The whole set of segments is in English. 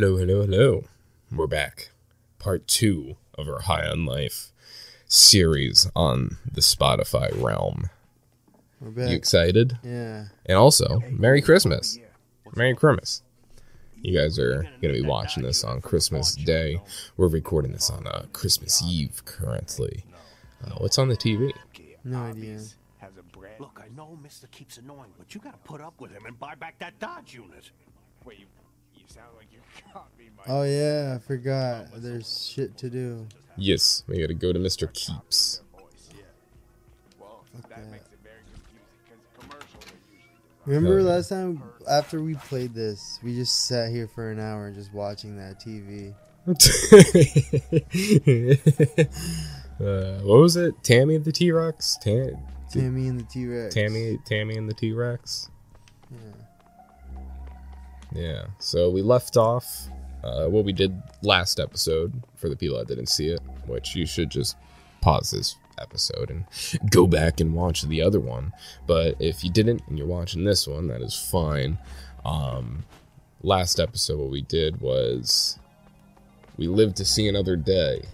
Hello, hello, hello. We're back. Part two of our High on Life series on the Spotify realm. We're back. You excited? yeah. And also, Merry Christmas. Merry Christmas. You guys are going to be watching this on Christmas Day. We're recording this on uh, Christmas Eve currently. Uh, what's on the TV? No idea. Look, I know Mister keeps annoying, but you gotta put up with him and buy back that Dodge unit. Wait, you, you sound like you got me, Mike. Oh yeah, I forgot. There's shit to do. Yes, we got to go to Mr. Keeps. Fuck that that. makes it very confusing because commercials are usually Remember last time after we played this, we just sat here for an hour just watching that TV. uh, what was it? Tammy the T Rex? Tam- Tammy and the T Rex. Tammy, Tammy and the T Rex. Yeah. So we left off uh, what we did last episode for the people that didn't see it, which you should just pause this episode and go back and watch the other one. But if you didn't and you're watching this one, that is fine. Um, last episode, what we did was we lived to see another day.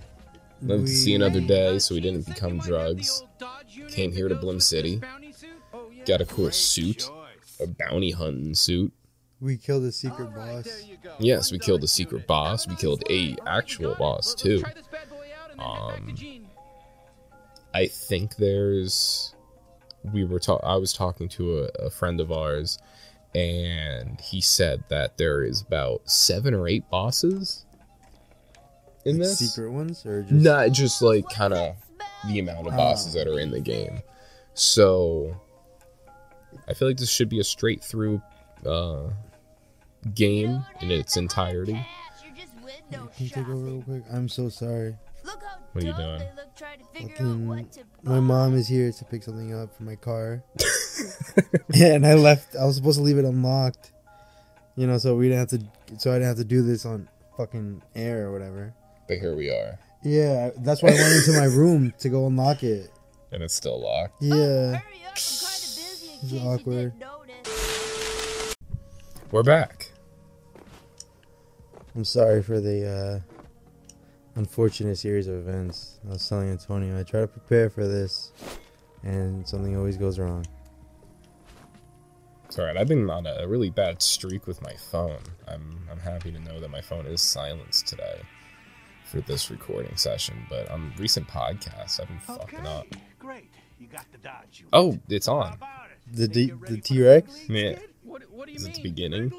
Lived to see another day, so we didn't become drugs. Came here to Blim City. Got a cool suit, a bounty hunting suit. We killed a secret boss. Yes, we killed a secret boss. We killed a actual boss too. Um, I think there's. We were ta- I was talking to a, a friend of ours, and he said that there is about seven or eight bosses in Like this. secret ones or just Not just like kind of the amount of Oh. bosses that are in the game. So I feel like this should be a straight through uh, game in its entirety. Can you take over real quick? I'm so sorry. What are you doing? Fucking, my mom is here to pick something up for my car. and I left. I was supposed to leave it unlocked. You know, so we didn't have to. So I didn't have to do this on fucking air or whatever. But here we are, Yeah, that's why I went into my room to go unlock it. and it's still locked. Yeah, It's This is awkward. We're back. I'm sorry for the uh, unfortunate series of events. I was telling Antonio, I try to prepare for this, and something always goes wrong. It's alright. I've been on a really bad streak with my phone. I'm I'm happy to know that my phone is silenced today for this recording session. But on recent podcasts, I've been Okay, fucking up. great. You got the Dodge unit. Oh, it's on. it? The D- the T-Rex? big leagues, Yeah. kid? What, what do you Is mean? it the beginning?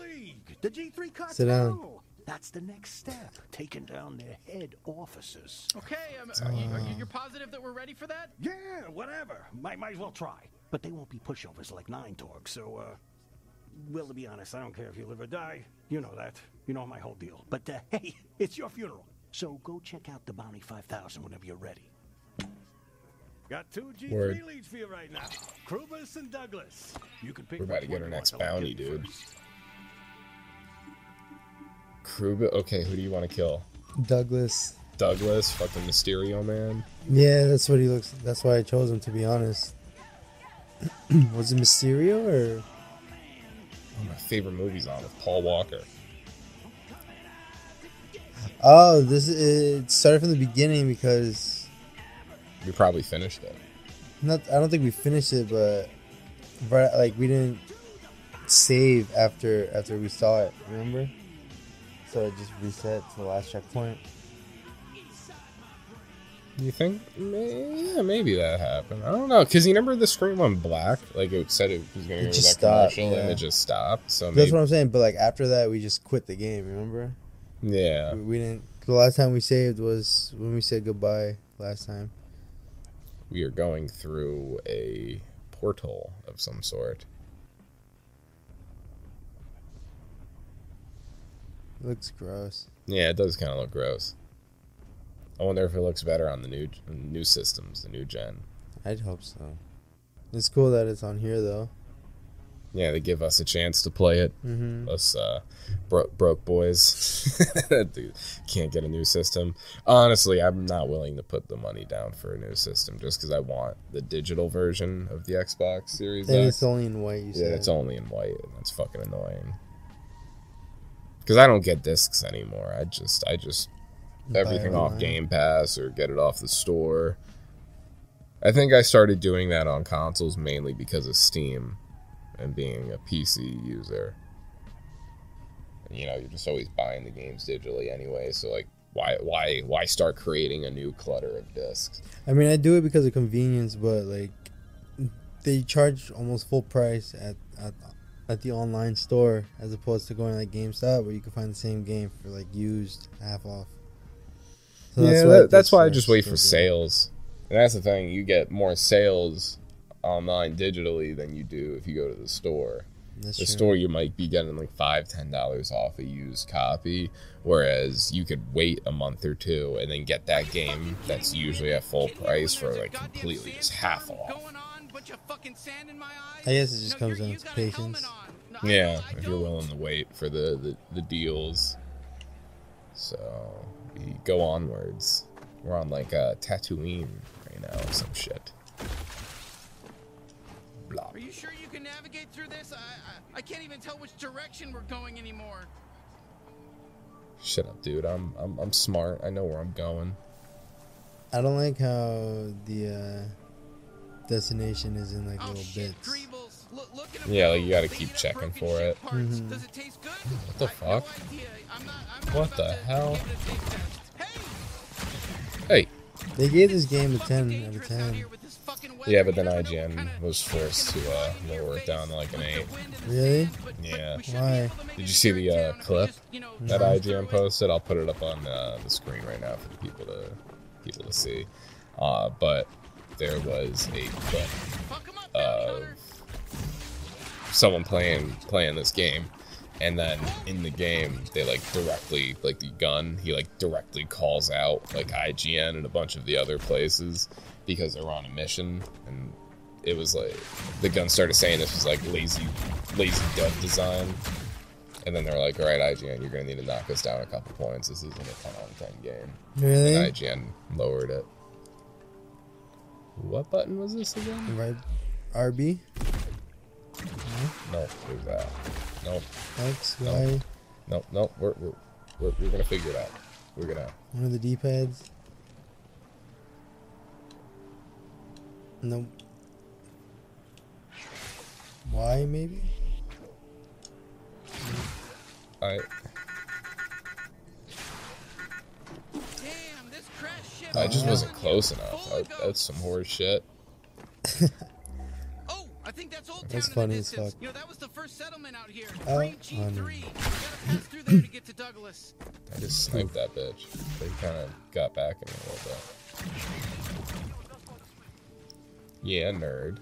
The G3. Sit down. That's the next step. Taking down their head officers. Okay, um, are, you, are you you're positive that we're ready for that? Yeah, whatever. Might, might as well try. But they won't be pushovers like Nine Torg, so, uh, well, to be honest, I don't care if you live or die. You know that. You know my whole deal. But, uh, hey, it's your funeral. So go check out the Bounty 5000 whenever you're ready. Got two G3 Word. leads for you right now. Krubus and Douglas. You can pick We're about to get our next want to lock bounty, dude. first. Kruba. Okay, who do you want to kill? Douglas. Douglas, fucking Mysterio man. Yeah, that's what he looks. That's why I chose him. To be honest, was it Mysterio or? One of my favorite movies on with Paul Walker. Oh, this is, it started from the beginning because We probably finished it. not. I don't think we finished it, but right, like we didn't save after after we saw it. Remember? So it just reset to the last checkpoint. You think? Yeah, maybe that happened. I don't know, because you remember the screen went black, like it said it was going to go to that stopped, commercial, and it just stopped. So That's maybe, what I'm saying. But like after that, we just quit the game. Remember? yeah, We, we didn't. The last time we saved was when we said goodbye last time. we are going through a portal of some sort. It looks gross. Yeah, it does kind of look gross. I wonder if it looks better on the new new systems, the new gen. I'd hope so. It's cool that it's on here though. Yeah, they give us a chance to play it. Mm-hmm. Us uh, bro- broke boys, Dude, can't get a new system. Honestly, I'm not willing to put the money down for a new system just because I want the digital version of the Xbox Series And X. it's only in white. You yeah, said. it's only in white, and that's fucking annoying. Because I don't get discs anymore. I just I just Buy everything off. Game Pass or get it off the store. I think I started doing that on consoles mainly because of Steam and being a PC user. You know, you're just always buying the games digitally anyway, so like why why why start creating a new clutter of discs? I mean, I do it because of convenience, but like they charge almost full price at at, at the online store as opposed to going to like GameStop where you can find the same game for like used half off. So yeah, why that, that's why I just wait for sales. And that's the thing, you get more sales online digitally than you do if you go to the store. That's the true. store you might be getting like five ten dollars off a used copy whereas you could wait a month or two and then get that game that's usually at full price for like completely just half off I guess it just comes down to patience. yeah if you're willing to wait for the the, the deals. So we go onwards. We're on like uh tatooine right now or some shit. Blah. Are you sure you can navigate through this? I, I I can't even tell which direction we're going anymore. shut up dude. I'm, I'm i'm smart. I know where i'm going. I don't like how the uh, destination is in like Oh little shit, bits. Look, look at 'em Yeah, like, you gotta keep checking for it. parts. Mhm. Does it taste good? What the I no fuck? I'm not, I'm not What the hell? give it a taste test. Hey! hey They gave this game a 10 out of 10. here with this fucking weather. Yeah, but then You IGN was forced to uh, shit in your lower it down to like an 8. wind and the Really? sand, but- but Yeah. we should be Why? able to make Did you see the, uh, town if we clip just, you That drive IGN posted, I'll put it up on uh, the screen right now for the people to people to see. Uh, but there was a clip Fuck 'em up, bounty of someone playing playing this game, and then in the game they like directly like the gun he like directly calls out like IGN and a bunch of the other places because they're on a mission. And it was like the gun started saying this was like lazy lazy dev design. And then they're like all right IGN you're gonna need to knock us down a couple points. This isn't a 10 out of 10 game. Really? and IGN lowered it what button was this again Right. RB, no it was that nope X, No. Y, Nope, nope. We're, we're, we're, we're gonna figure it out. We're gonna. one of the D pads. Nope. Y maybe? I Damn, I just is wasn't close enough. That, that's some horse shit. Oh, I think that's Old Town That's in funny the as fuck. You know, that was the first settlement out here. Oh, Green G3. honey. Gotta pass through there to get to Douglas. I just sniped that bitch. They kind of got back at me a little bit. Yeah, nerd.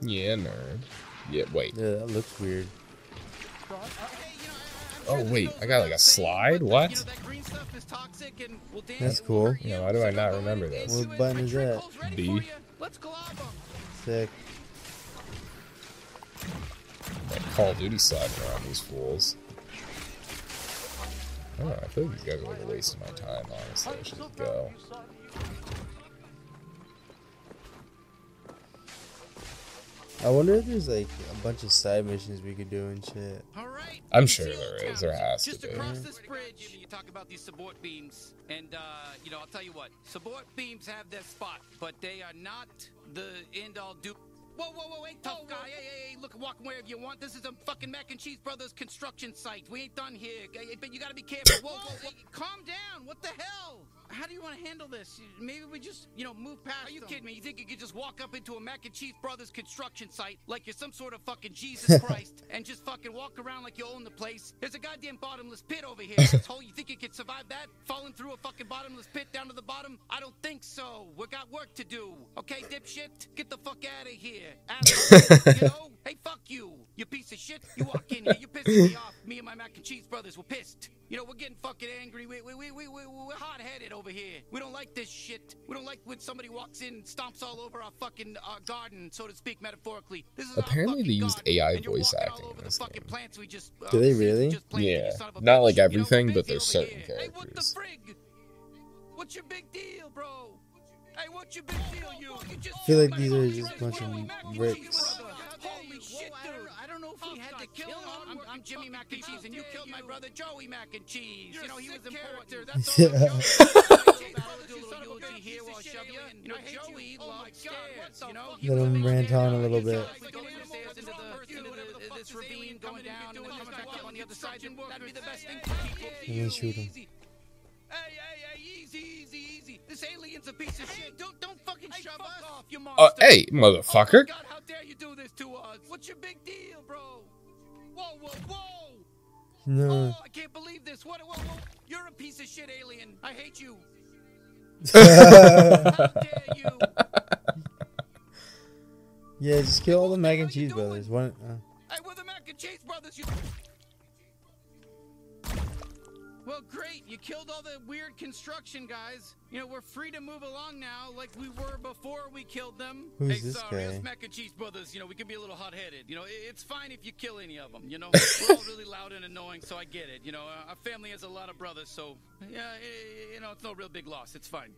Yeah, nerd. Yeah, wait. Yeah, that looks weird. Oh, wait, I got, like, a slide? What? You know, that green stuff is toxic and will damage That's cool. Yeah, why do I not remember this? What button is that? B. Let's glob 'em. Sick. Like Call of Duty sliding around these fools. I don't know. I feel like these guys are like a waste of my time, honestly. I should go. I wonder if there's like a bunch of side missions we could do and shit. All right. I'm sure is there Old is. Town. There has to Just be. across this bridge, you talk about these support beams, and uh, you know, I'll tell you what, support beams have their spot, but they are not the end all do. Whoa, whoa, whoa, hey, tough guy, hey, hey, hey, look, walk wherever you want. This is a fucking Mac and Cheese Brothers construction site. We ain't done here, but you gotta be careful. Whoa, whoa, whoa, calm down. What the hell? How do you want to handle this? Maybe we just, you know, move past. Are you kidding me? You think you could just walk up into a Mac and Cheese Brothers construction site like you're some sort of fucking Jesus Christ and just fucking walk around like you own the place? There's a goddamn bottomless pit over here. Asshole, you think you could survive that? Falling through a fucking bottomless pit down to the bottom? I don't think so. We got work to do. Okay, dipshit? Get the fuck out of here. Asshole. you know? Hey, fuck you. You piece of shit. You walk in here. You're pissing me off. Me and my Mac and Cheese Brothers were pissed. You know, we're getting fucking angry. We, we, we, we, we, we're hot headed over here. We don't like this shit. We don't like when somebody walks in and stomps all over our fucking uh, garden, so to speak, metaphorically. This is Apparently they used garden, AI voice walking all acting in this the fucking game. plants we just, uh, Do they really? just planted, you Yeah. son of a Not bitch. like You know, everything, but there's certain here. Hey, what the characters. frig? What's your big deal, bro? Hey, what's your big deal, you? you just feel like these are just a bunch of with Mac and bricks. Cheese, brother. Holy shit, dude. I don't know if we had to kill him. I'm, I'm Jimmy Mac and Cheese, and you killed my brother Joey Mac and Cheese. You know, he was important. That's all. Yeah. You know, Joey lost stairs. You know, Let him rant on a little bit. we go upstairs into the into the, this ravine, going down, and then coming back up on the other side. That'd be the best thing for people. And shoot him. Hey, hey, hey, easy, easy, easy. This alien's a piece of shit. Don't, don't fucking shove us off, you monster. Uh, hey, Oh my motherfucker. God, how dare you do this to us? What's your big deal, bro? Whoa, whoa, whoa! No. Oh, I can't believe this. What? Whoa, whoa! You're a piece of shit, alien. I hate you. How dare you? Yeah, just kill all the mac and cheese brothers. One, uh, Hey, we're the mac and cheese brothers. You. Well, great. You killed all the weird construction guys. You know, we're free to move along now, like we were before we killed them. Who's hey, this sorry, guy? us mac and cheese brothers. You know, we can be a little hot-headed. You know, it's fine if you kill any of them. You know, we're all really loud and annoying, so I get it. You know, uh, our family has a lot of brothers, so yeah, you know, it's no real big loss. It's fine.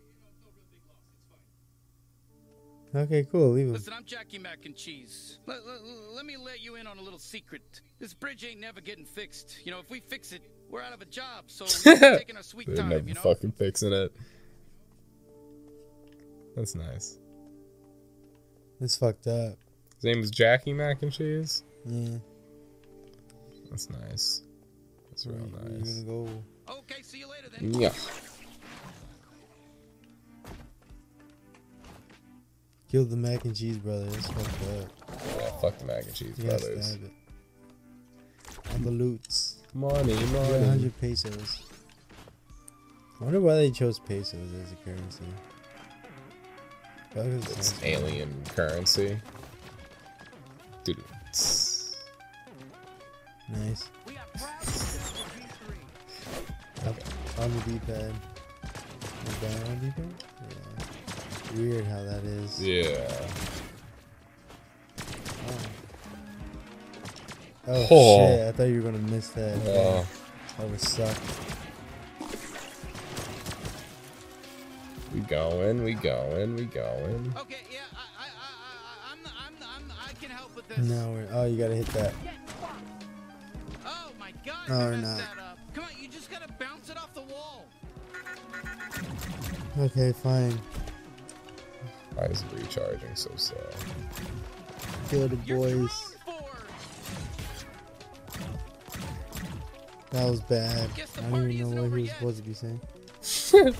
okay, cool. Leave him. Listen, I'm Jackie Mac and Cheese. Let, let, let me let you in on a little secret. This bridge ain't never getting fixed. You know, if we fix it, we're out of a job. So we're taking our sweet They're time. never You know. fucking fixing it. That's nice. It's fucked up. His name is Jackie Mac and Cheese. Yeah. That's nice. That's real where you nice. gonna go? Okay, see you later then. Yeah. Kill the mac and cheese brothers. It's fucked up. Yeah, fuck the mac and cheese brothers. stab it. On the loots. Money, You got money. 100 pesos. I wonder why they chose pesos as a currency. Probably 'cause It's it's alien currency. Dude. nice. We got practice in G3. Up on the D-pad. Down on the D-pad? Yeah. Weird how that is. Yeah. Oh, Oh. shit, I thought you were gonna miss that. Uh, That would suck. we going, we going, we going. Okay, yeah, I, I, I, I, I'm, I'm, I'm, I can help with this. No, we're. Oh, you gotta hit that. Oh my God, No, you we're messed not. that up. Come on, you just gotta bounce it off the wall. Okay, fine. Why is it recharging so slow? Kill the You're boys. That was bad. Guess I don't even know what he was yet. supposed to be saying.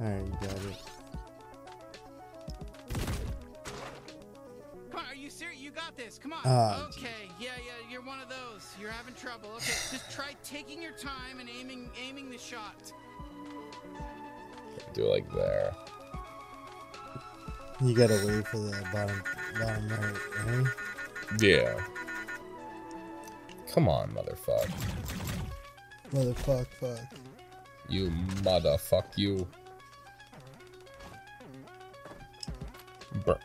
Alright, you got it. Come on, are you serious? You got this. Come on. Ah, okay. Yeah, yeah. You're one of those. You're having trouble. Okay, just try taking your time and aiming, aiming the shot. Do it like there. You gotta wait for the bottom, bottom right, right? Yeah. Come on, motherfuck. Motherfuck, fuck. You motherfuck you. You got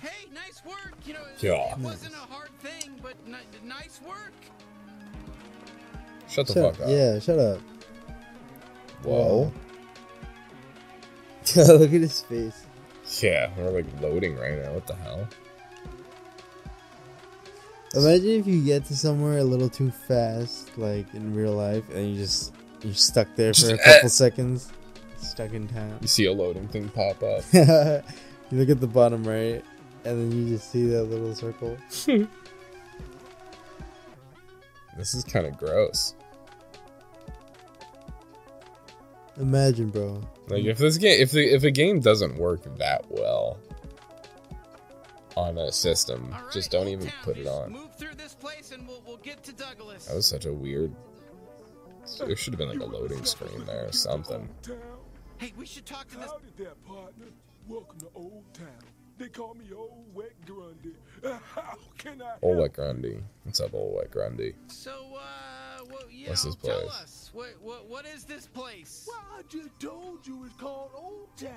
Hey, nice work. You know, Yeah. it wasn't a hard thing, but n- nice work. Shut the Shut, fuck up. yeah, shut up. Whoa. Look at his face. Yeah, we're like loading right now. What the hell? Imagine if you get to somewhere a little too fast, like in real life, and you just you're stuck there for a couple uh, seconds, stuck in time. You see a loading thing pop up. you look at the bottom right, and then you just see that little circle. This is kind of gross. Imagine, bro. Like if this game, if the if a game doesn't work that well on a system, All right, just don't even put it on. Move through this place, and we'll we'll get to Douglas. That was such a weird. There should have been like a loading screen there or something. Hey, we should talk to this. Howdy there, partner. Welcome to Old Town. They call me Old Wet Grundy. How can I Old Wet Grundy. What's up, Old Wet Grundy? So, uh, well, you What's know, this tell place? us what what what is this place? Well, I just told you it's called Old Town.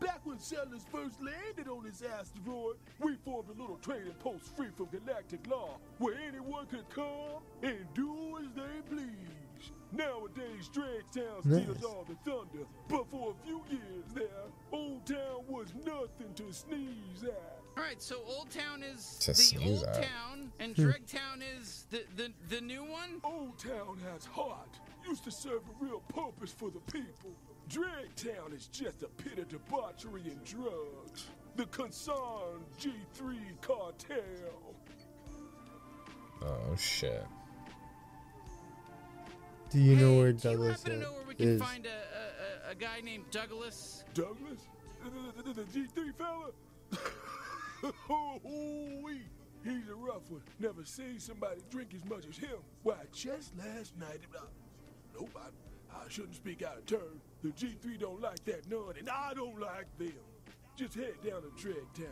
Back when settlers first landed on this asteroid, we formed a little trading post free from galactic law, where anyone could come and do as they please. Nowadays, Dragtown Nice. steals all the thunder, but for a few years there, Old Town was nothing to sneeze at. All right, so Old Town is To the sneeze old at. town, and Dregtown is the, the the new one. Old Town has heart, used to serve a real purpose for the people. Dragtown is just a pit of debauchery and drugs. The concerned G3 cartel. Oh shit. Do you know Hey, where do you Douglas happen to uh, know where we can is? find a, a, a, a guy named Douglas? Douglas? The, the, the, the G3 fella? oh, wee. He's a rough one. Never seen somebody drink as much as him. Why, just last night, uh, nope, I, I shouldn't speak out of turn. The G3 don't like that none, and I don't like them. Just head down to Dragtown.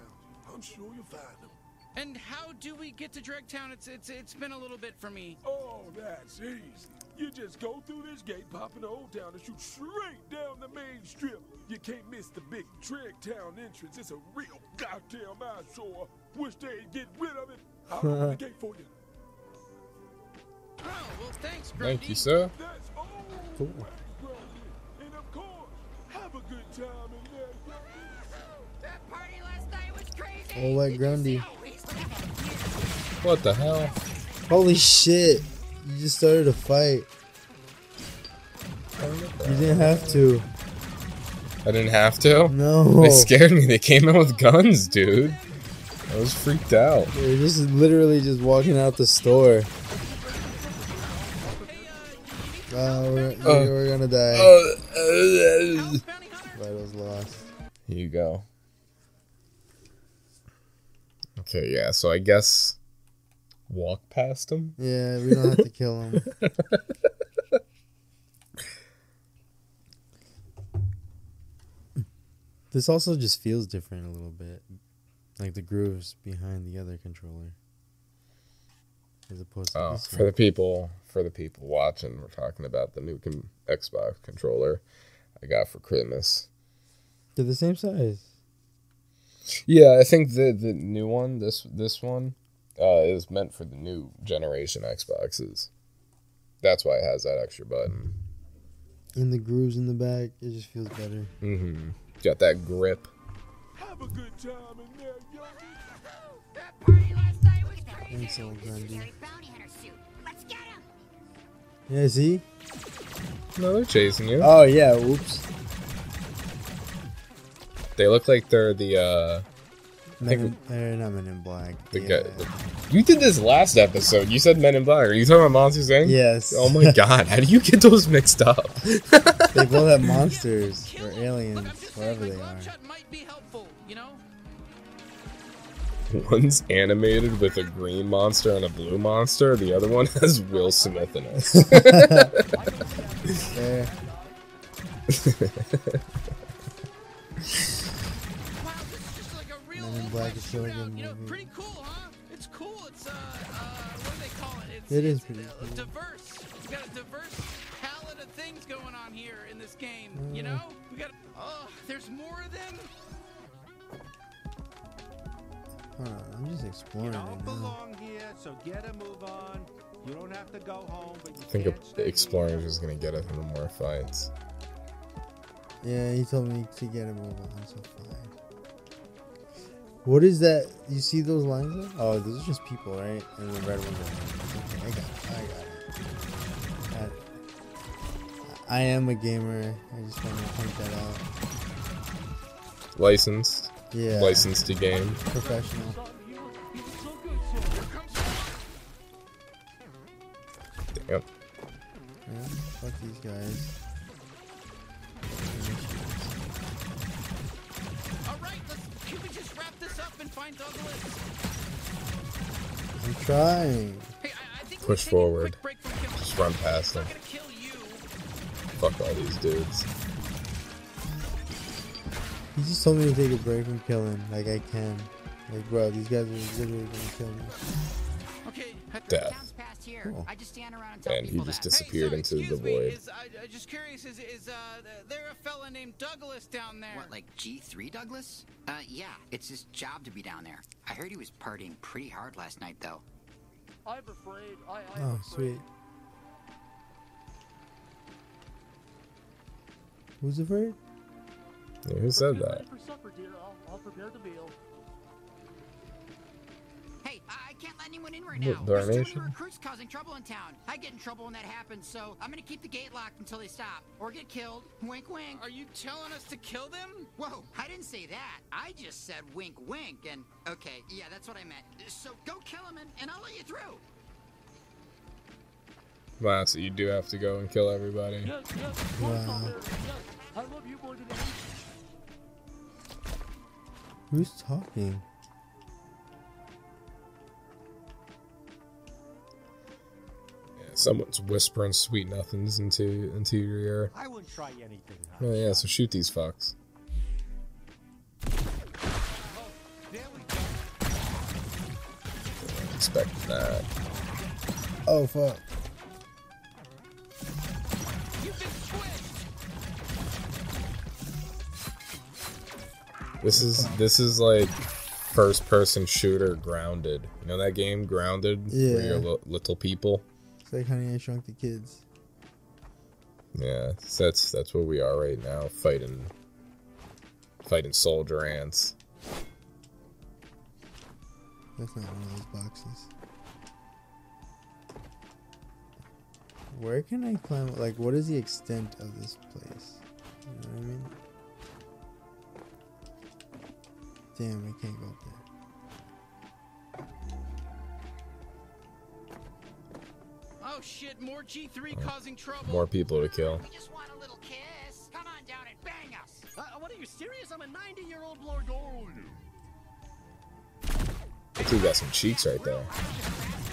I'm sure you'll find them. And how do we get to Dregtown? It's it's it's been a little bit for me. Oh, that's easy. You just go through this gate, pop into Old Town, and shoot straight down the main strip. You can't miss the big Drag Town entrance. It's a real goddamn eyesore. Wish they'd get rid of it. I'll open the gate for you. Oh well, thanks, Thank you, sir. That's all. Cool. And of course, have a good time in there. That party last night was crazy. Old like Grundy. What the hell? Holy shit! You just started a fight. You didn't have to. I didn't have to. No. They scared me. They came in with guns, dude. I was freaked out. They're just literally just walking out the store. Oh, we're, Uh, we're, we're gonna die. Uh. Vitals lost. Here you go. Okay, yeah. So I guess walk past him. Yeah, we don't have to kill him. this also just feels different a little bit. Like the grooves behind the other controller. As opposed to Oh, this for one. the people, for the people watching, we're talking about the new con- Xbox controller I got for Christmas. They're the same size. Yeah, I think the the new one, this this one, uh, is meant for the new generation Xboxes. That's why it has that extra button. And the grooves in the back, it just feels better. Mm-hmm. Got that grip. Have a good time in there, youngin'. That party last night was crazy. Thanks, old Grundy. Bounty hunter suit. Let's get him. Yeah, see? No, they're chasing you. Oh, yeah, whoops. They look like they're the uh Men think- in, not Men in Black. the yeah. guy. The, you did this last episode. You said Men in Black. Are you talking about Monsters Inc? Yes. Oh my god! How do you get those mixed up? they both have monsters or aliens, Look, I'm just wherever they are. might be helpful, you know. One's animated with a green monster and a blue monster. The other one has Will Smith in it. Black is really shootout. good You know, movie. pretty cool, huh? It's cool. It's uh, uh, what do they call it? It's, It is it's, pretty uh, cool. diverse. We got a diverse palette of things going on here in this game. You Mm. know, we got. Oh, there's more of them. Hold on, I'm just exploring You don't now. belong here, so get a move on. You don't have to go home, but you I think can't stay exploring here. is just gonna get us into more fights. Yeah, he told me to get a move on, so fine. What is that? You see those lines? There? Oh, those are just people, right? And the red ones are. Okay, I got it. I got it. Got it. I am a gamer. I just want to point that out. Licensed, Yeah. licensed to game. Professional. Damn. Yeah, fuck these guys. Wrap this find Douglas? I'm trying. Hey, I, I think Push should take a forward. quick break from killing Just run past I'm them. not gonna kill you. Fuck all these dudes. He just told me to take a break from killing. Like I can. Like, bro, these guys are literally gonna kill me. Okay. Death. Town's past here. Cool. I just stand around and tell And he just that. disappeared hey, so, into the excuse me, void. Is, I, I'm just curious. Is is uh there a fella named Douglas down there? What, like G3 Douglas? Uh, yeah, it's his job to be down there. I heard he was partying pretty hard last night, though. I'm afraid. I, I'm Oh, afraid. sweet. Who's afraid? Yeah, who said that? For supper, dear. I'll, I'll prepare the meal. Hey, I I can't let anyone in right now. There's too many recruits causing trouble in town. I get in trouble when that happens, so I'm gonna keep the gate locked until they stop or get killed. Wink, wink. Are you telling us to kill them? Whoa, I didn't say that. I just said wink, wink, and okay, yeah, that's what I meant. So go kill them, and, and I'll let you through. Wow, so you do have to go and kill everybody. Yes, yes, of course I'll marry you. Yes, I love you more than anything. Who's talking? Someone's whispering sweet nothings into into your ear. I wouldn't try anything. Oh yeah, so shoot these fucks. There we that. Oh fuck! You've been squished. This is this is like first person shooter grounded. You know that game Grounded? Where Yeah. you're little people. Like Honey I Shrunk the Kids. Yeah, that's that's where we are right now, fighting fighting soldier ants. That's not one of those boxes. Where can I climb? Like, what is the extent of this place? You know what I mean? Damn, I can't go up there. Shit, more G3 causing trouble. More people to kill. We just want a little kiss. Come on down and bang us. Uh, what are you serious? I'm a 90 year old Lord Gold. That dude got some cheeks right there.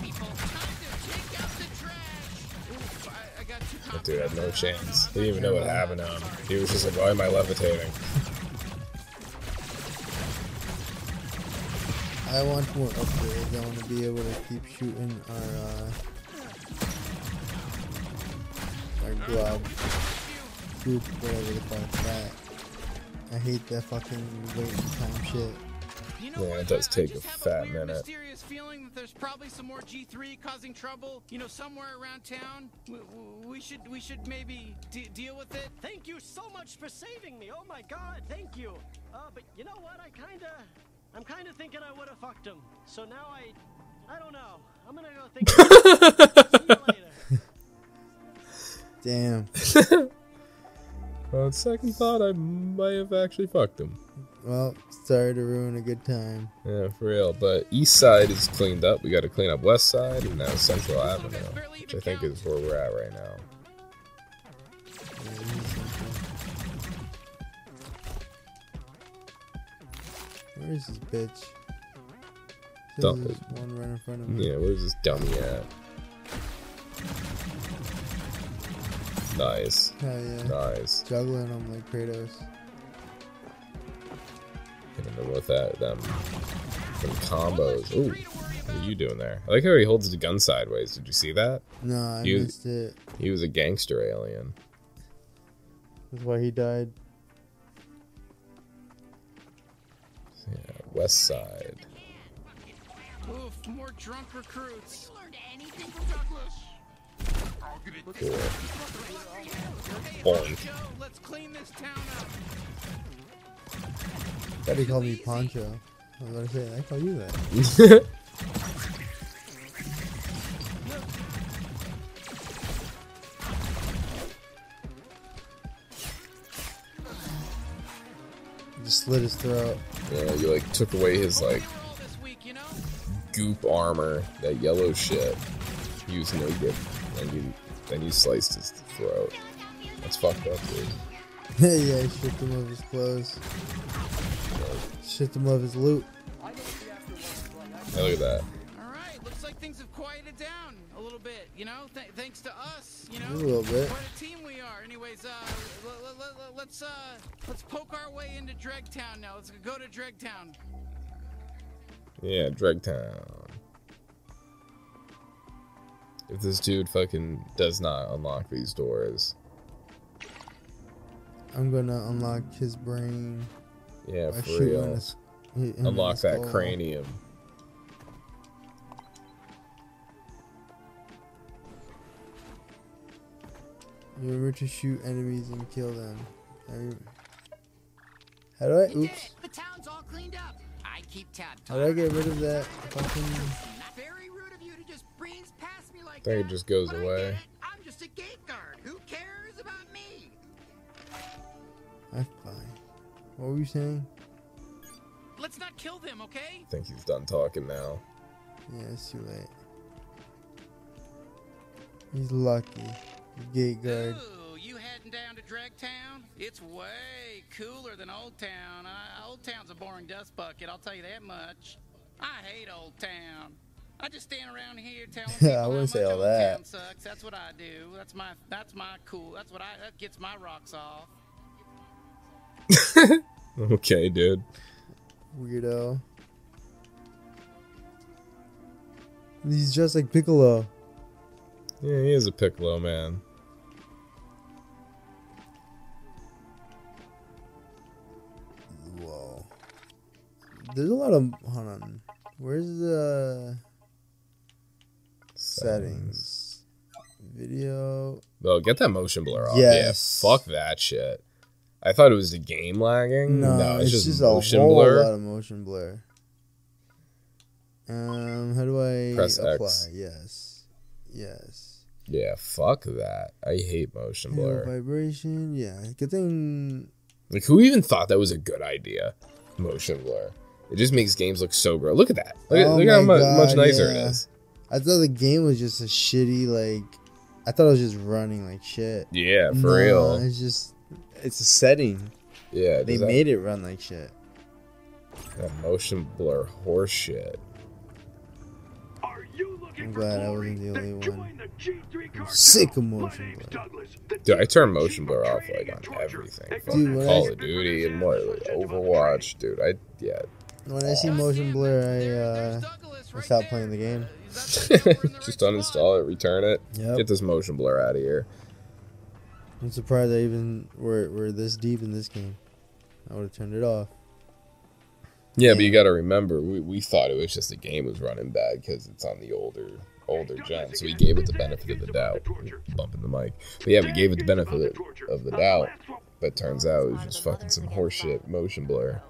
People, time to take out the trash. Oof, I, That dude had no chance. He didn't even know what happened to him. He was just like, why am I levitating? I want more upgrades. I want to be able to keep shooting our uh, our glob group, whatever the fuck that. I hate that fucking waiting time shit. You know Yeah, it does I- I take a just fat weird, minute. Mysterious feeling that there's probably some more G3 causing trouble. You know, somewhere around town. We, we should we should maybe de- deal with it. Thank you so much for saving me. Oh my god, thank you. Uh, but you know what? I kinda. I'm kinda thinking I would have fucked him. So now I. I don't know. I'm gonna go think. Damn. On second thought, I might have actually fucked him. Well, sorry to ruin a good time. Yeah, for real. But east side is cleaned up. We got to clean up west side and now Central Avenue, which I think is where we're at right now. Yeah, he's something. Where is this bitch? Says Dump it. one right in front of me. Yeah, where's this dummy at? Nice, Hell yeah. nice. Juggling them like Kratos. Hitting him with that them, them combos. Ooh, what are you doing there? I like how he holds the gun sideways. Did you see that? No, I You- missed it. He was a gangster alien. That's why he died. Yeah, west side. Oof, more drunk recruits. Boink. Joe, let's clean this town up. Thought he called me Poncho. I was gonna say, I call you that. Just slit his throat. Yeah, you like took away his like week, you know? goop armor, that yellow shit. He was naked, and you then you sliced his throat. That's fucked up, dude. yeah, he stripped him of his clothes. Stripped him of his loot. Hey, look at that. All right, looks like things have quieted down a little bit, you know? Th- thanks to us, you know? A know? little bit. What a team we are. Anyways, uh, l- l- l- let's uh, let's poke our way into Dregtown now. Let's go to Dregtown. Yeah, Dregtown. If this dude fucking does not unlock these doors, I'm gonna unlock his brain. yeah, for real. his- Unlock that skull. cranium. Remember to shoot enemies and kill them. I- How do I? Oops. The town's all cleaned up. I keep tabs. How do I get rid of that fucking? I think it just goes but away. I'm just a gate guard. Who cares about me? I'm fine. What were you saying? Let's not kill them, okay? I think he's done talking now. Yeah, it's too late. He's lucky. The gate guard. Ooh, you heading down to Dragtown? It's way cooler than Old Town. Uh, Old Town's a boring dust bucket, I'll tell you that much. I hate Old Town. I just stand around here telling I people how wouldn't much say all that. Town sucks. That's what I do. That's my that's my cool. That's what I that gets my rocks off. Okay, dude. Weirdo. He's just like Piccolo. Yeah, he is a Piccolo man. Whoa. There's a lot of. Hold on. Where's the settings? Video. Oh, get that motion blur off. Yes. Yeah, fuck that shit. I thought it was the game lagging. No, it's, it's, just, just, motion a whole blur. lot of motion blur. Um, how do I Press apply? X. Yes, yes. Yeah, fuck that. I hate motion Halo blur. vibration. Yeah, good thing. Like, who even thought that was a good idea? Motion blur. It just makes games look so gross. Look at that. Look, at, Oh look at how God, much nicer it yeah. is. I thought the game was just a shitty like. I thought it was just running like shit. Yeah, for No, real. It's just it's a setting. Yeah, They that- made it run like shit. that motion blur horse shit. I'm glad I wasn't the only one. I'm sick of motion blur. Dude, I turn motion blur off like on everything. Dude, when Call I- of Duty and what, like, Overwatch, dude. I yeah. When I see motion blur, I uh, I stop playing the game. just uninstall it, return it. Yep. Get this motion blur out of here. I'm surprised I even were were this deep in this game. I would have turned it off. Yeah, but you got to remember, we, we thought it was just the game was running bad because it's on the older older gen, so we gave it the benefit of the doubt. Bumping the mic, but yeah, we gave it the benefit of the doubt. But turns out it was just fucking some horseshit motion blur.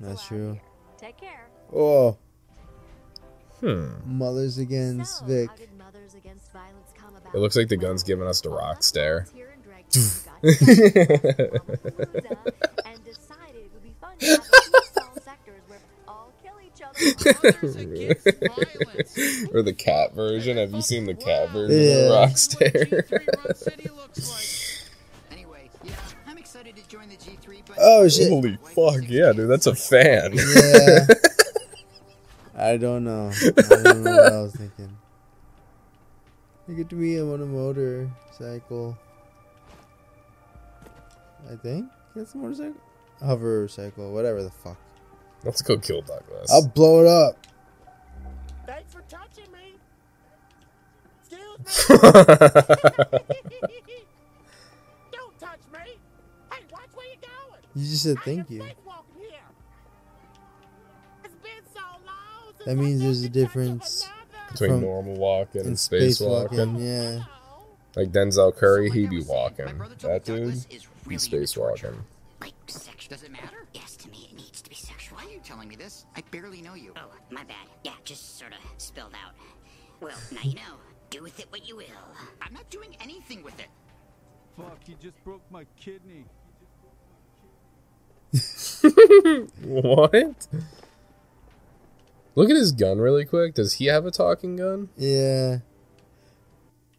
That's true. Take care. Oh, Hmm. mothers against Vic. It looks like the gun's giving us the rock stare. or the cat version. Have you seen the cat version Yeah. of rock stare? Anyway, yeah, I'm excited to join the G3, Oh shit! Holy fuck, yeah, dude, that's a fan. Yeah. I don't know. I don't know what I was thinking. Look at me, I'm on a motorcycle. I think that's a motorcycle, hover cycle, whatever the fuck. Let's go kill Douglas. I'll blow it up. Thanks for touching me. Excuse me. Don't touch me. Hey, watch where you're going. You just said thank you. That means there's a difference Between normal walking and and space walking. Yeah. Like Denzel Curry, he be walking. That dude, he's space walking. like sex. Does it matter? Yes, to me it needs to be sexual. Why are you telling me this? I barely know you. Oh, my bad. Yeah, just sort of spilled out. Well, now you know. Do with it what you will. I'm not doing anything with it. Fuck, he just broke my kidney. What? Look at his gun really quick. Does he have a talking gun? Yeah.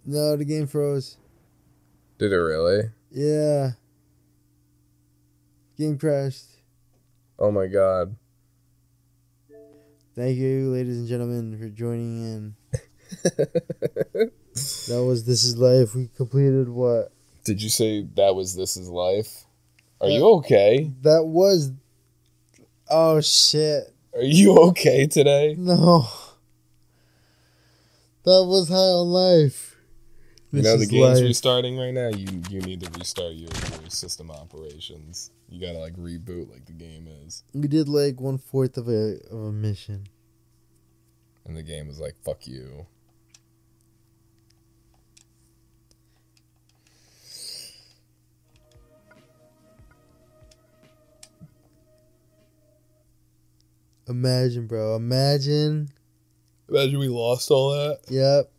No, the game froze. Did it really? Yeah. Game crashed. Oh my god. Thank you, ladies and gentlemen, for joining in. that was This Is Life. We completed what? Did you say that was This Is Life? Are you Uh, okay? That was. Oh, shit. Are you okay today? No. That was High on Life. You know the game's life. restarting right now. You you need to restart your, your system operations. You gotta like reboot like the game is, We did like one fourth of a of a mission. and the game was like, "Fuck you." Imagine, bro. Imagine. Imagine we lost all that. Yep.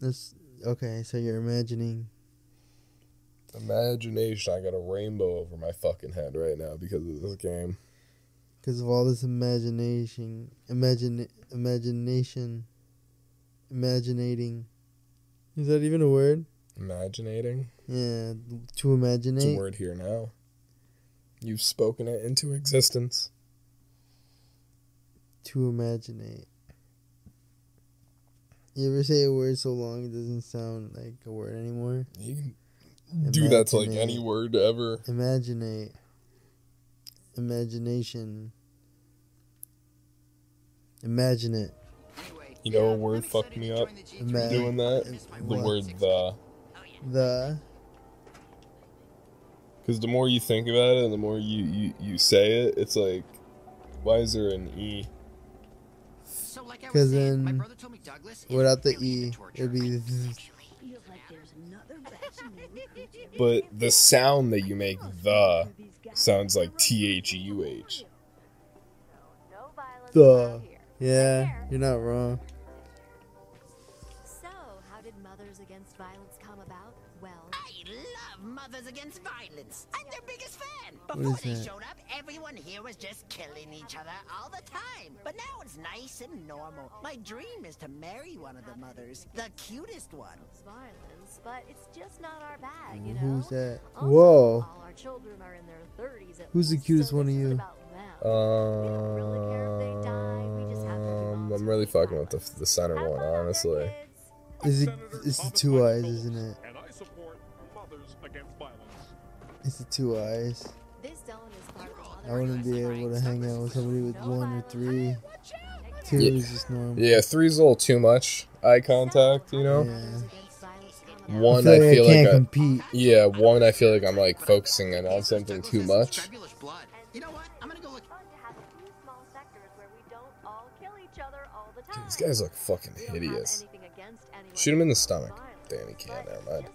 This okay. So you're imagining. Imagination. I got a rainbow over my fucking head right now because of this game. because of all this imagination, imagine, imagination, imaginating. Is that even a word? Imaginating. Yeah, to imagine. It's a word here now. You've spoken it into existence. To imaginate. You ever say a word so long it doesn't sound like a word anymore? You can do that to like any word ever. Imaginate. Imagination. Imagine it. You know, a word fucked me up Ima- doing that. The What? word the. The. Because the more you think about it and the more you, you, you say it, it's like, why is there an E? So like I was Because saying, my then, brother told me Douglas without the E, it'd be. But the sound that you make, the, sounds like T H U H. The. Yeah, you're not wrong. So, how did Mothers Against Violence come about? Well, I love Mothers Against Violence. I'm their biggest fan. Before they that? showed up, everyone here was just killing each other all the time. But now it's nice and normal. My dream is to marry one of the mothers, the cutest one. violence, but it's just not our bag, you know? Who's that? Whoa. All our children are in their 30s at Who's the cutest so one of you? Um, I'm really fucking with the, the center one, honestly. Is it? It's the two eyes, isn't it? And I support Mothers Against Violence. It's the two eyes. I wouldn't be able to hang out with somebody with one or three. Two Yeah. is just normal. Yeah, three's a little too much eye contact, you know? Yeah. One, I I feel like I feel like, can't I, compete. Yeah, one, I feel like I'm like focusing in on something too much. You know what? I'm gonna go look. Dude, these guys look fucking hideous. Shoot him in the stomach. Damn, he can't. Never mind.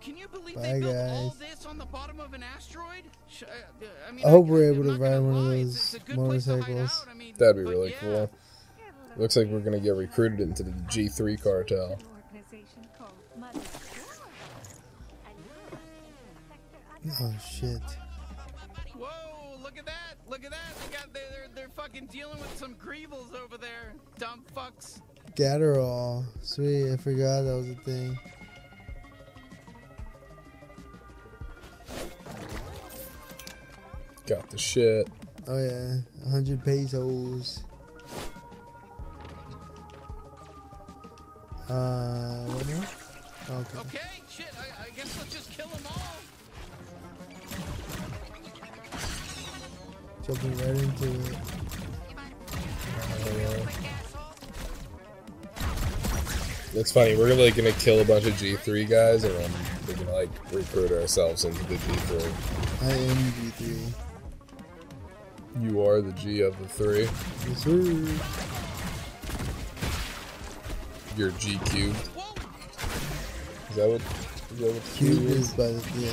Damn, can you believe Bye, they built all this on the bottom of an asteroid? Sh- uh, I mean, I hope we're able to ride one of those motorcycles. That'd be really cool. Looks like we're gonna get recruited into the G3 cartel. Oh shit. Whoa, look at that! Look at that! They got they're they're, they're fucking dealing with some Greevils over there. Dumb fucks. Gatterall. Sweet, I forgot that was a thing. Got the shit. Oh yeah, 100 pesos. Uh, what now? Okay. Okay, shit. I, I guess let's just kill them all. Jumping right into it. It's funny. We're like gonna kill a bunch of G3 guys, and then we're gonna like recruit ourselves into the G3. I am G3. You are the G of the three. Yes, sir. You're G cubed. Is that what? Is that what the Cube cube is by the yeah,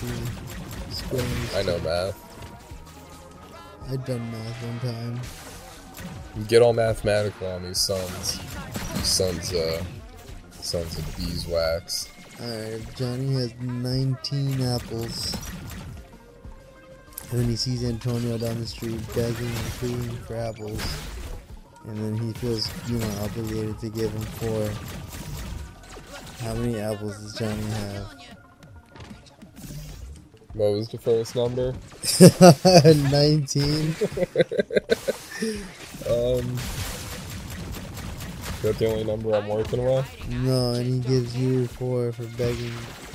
three squares. I know math. I done math one time. You get all mathematical on these sons. These sons, uh, sons of beeswax. Alright, Johnny has 19 apples. And then he sees Antonio down the street begging and pleading for apples. And then he feels, you know, obligated to give him four. How many apples does Johnny have? What was the first number? 19. Um, is that the only number I'm working with? No, and he gives you four for begging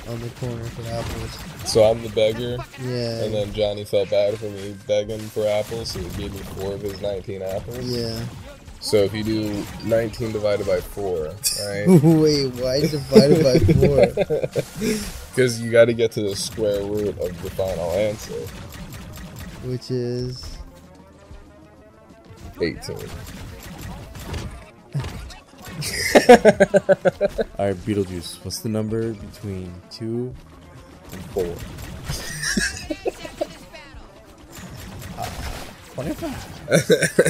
on the corner for apples. So I'm the beggar. Yeah. And then Johnny felt bad for me begging for apples, so he gave me four of his 19 apples. Yeah. So if you do 19 divided by four, right? Wait, why divided by four? Because you got to get to the square root of the final answer. Which is 18. Alright, Beetlejuice, what's the number between 2 and 4? 25.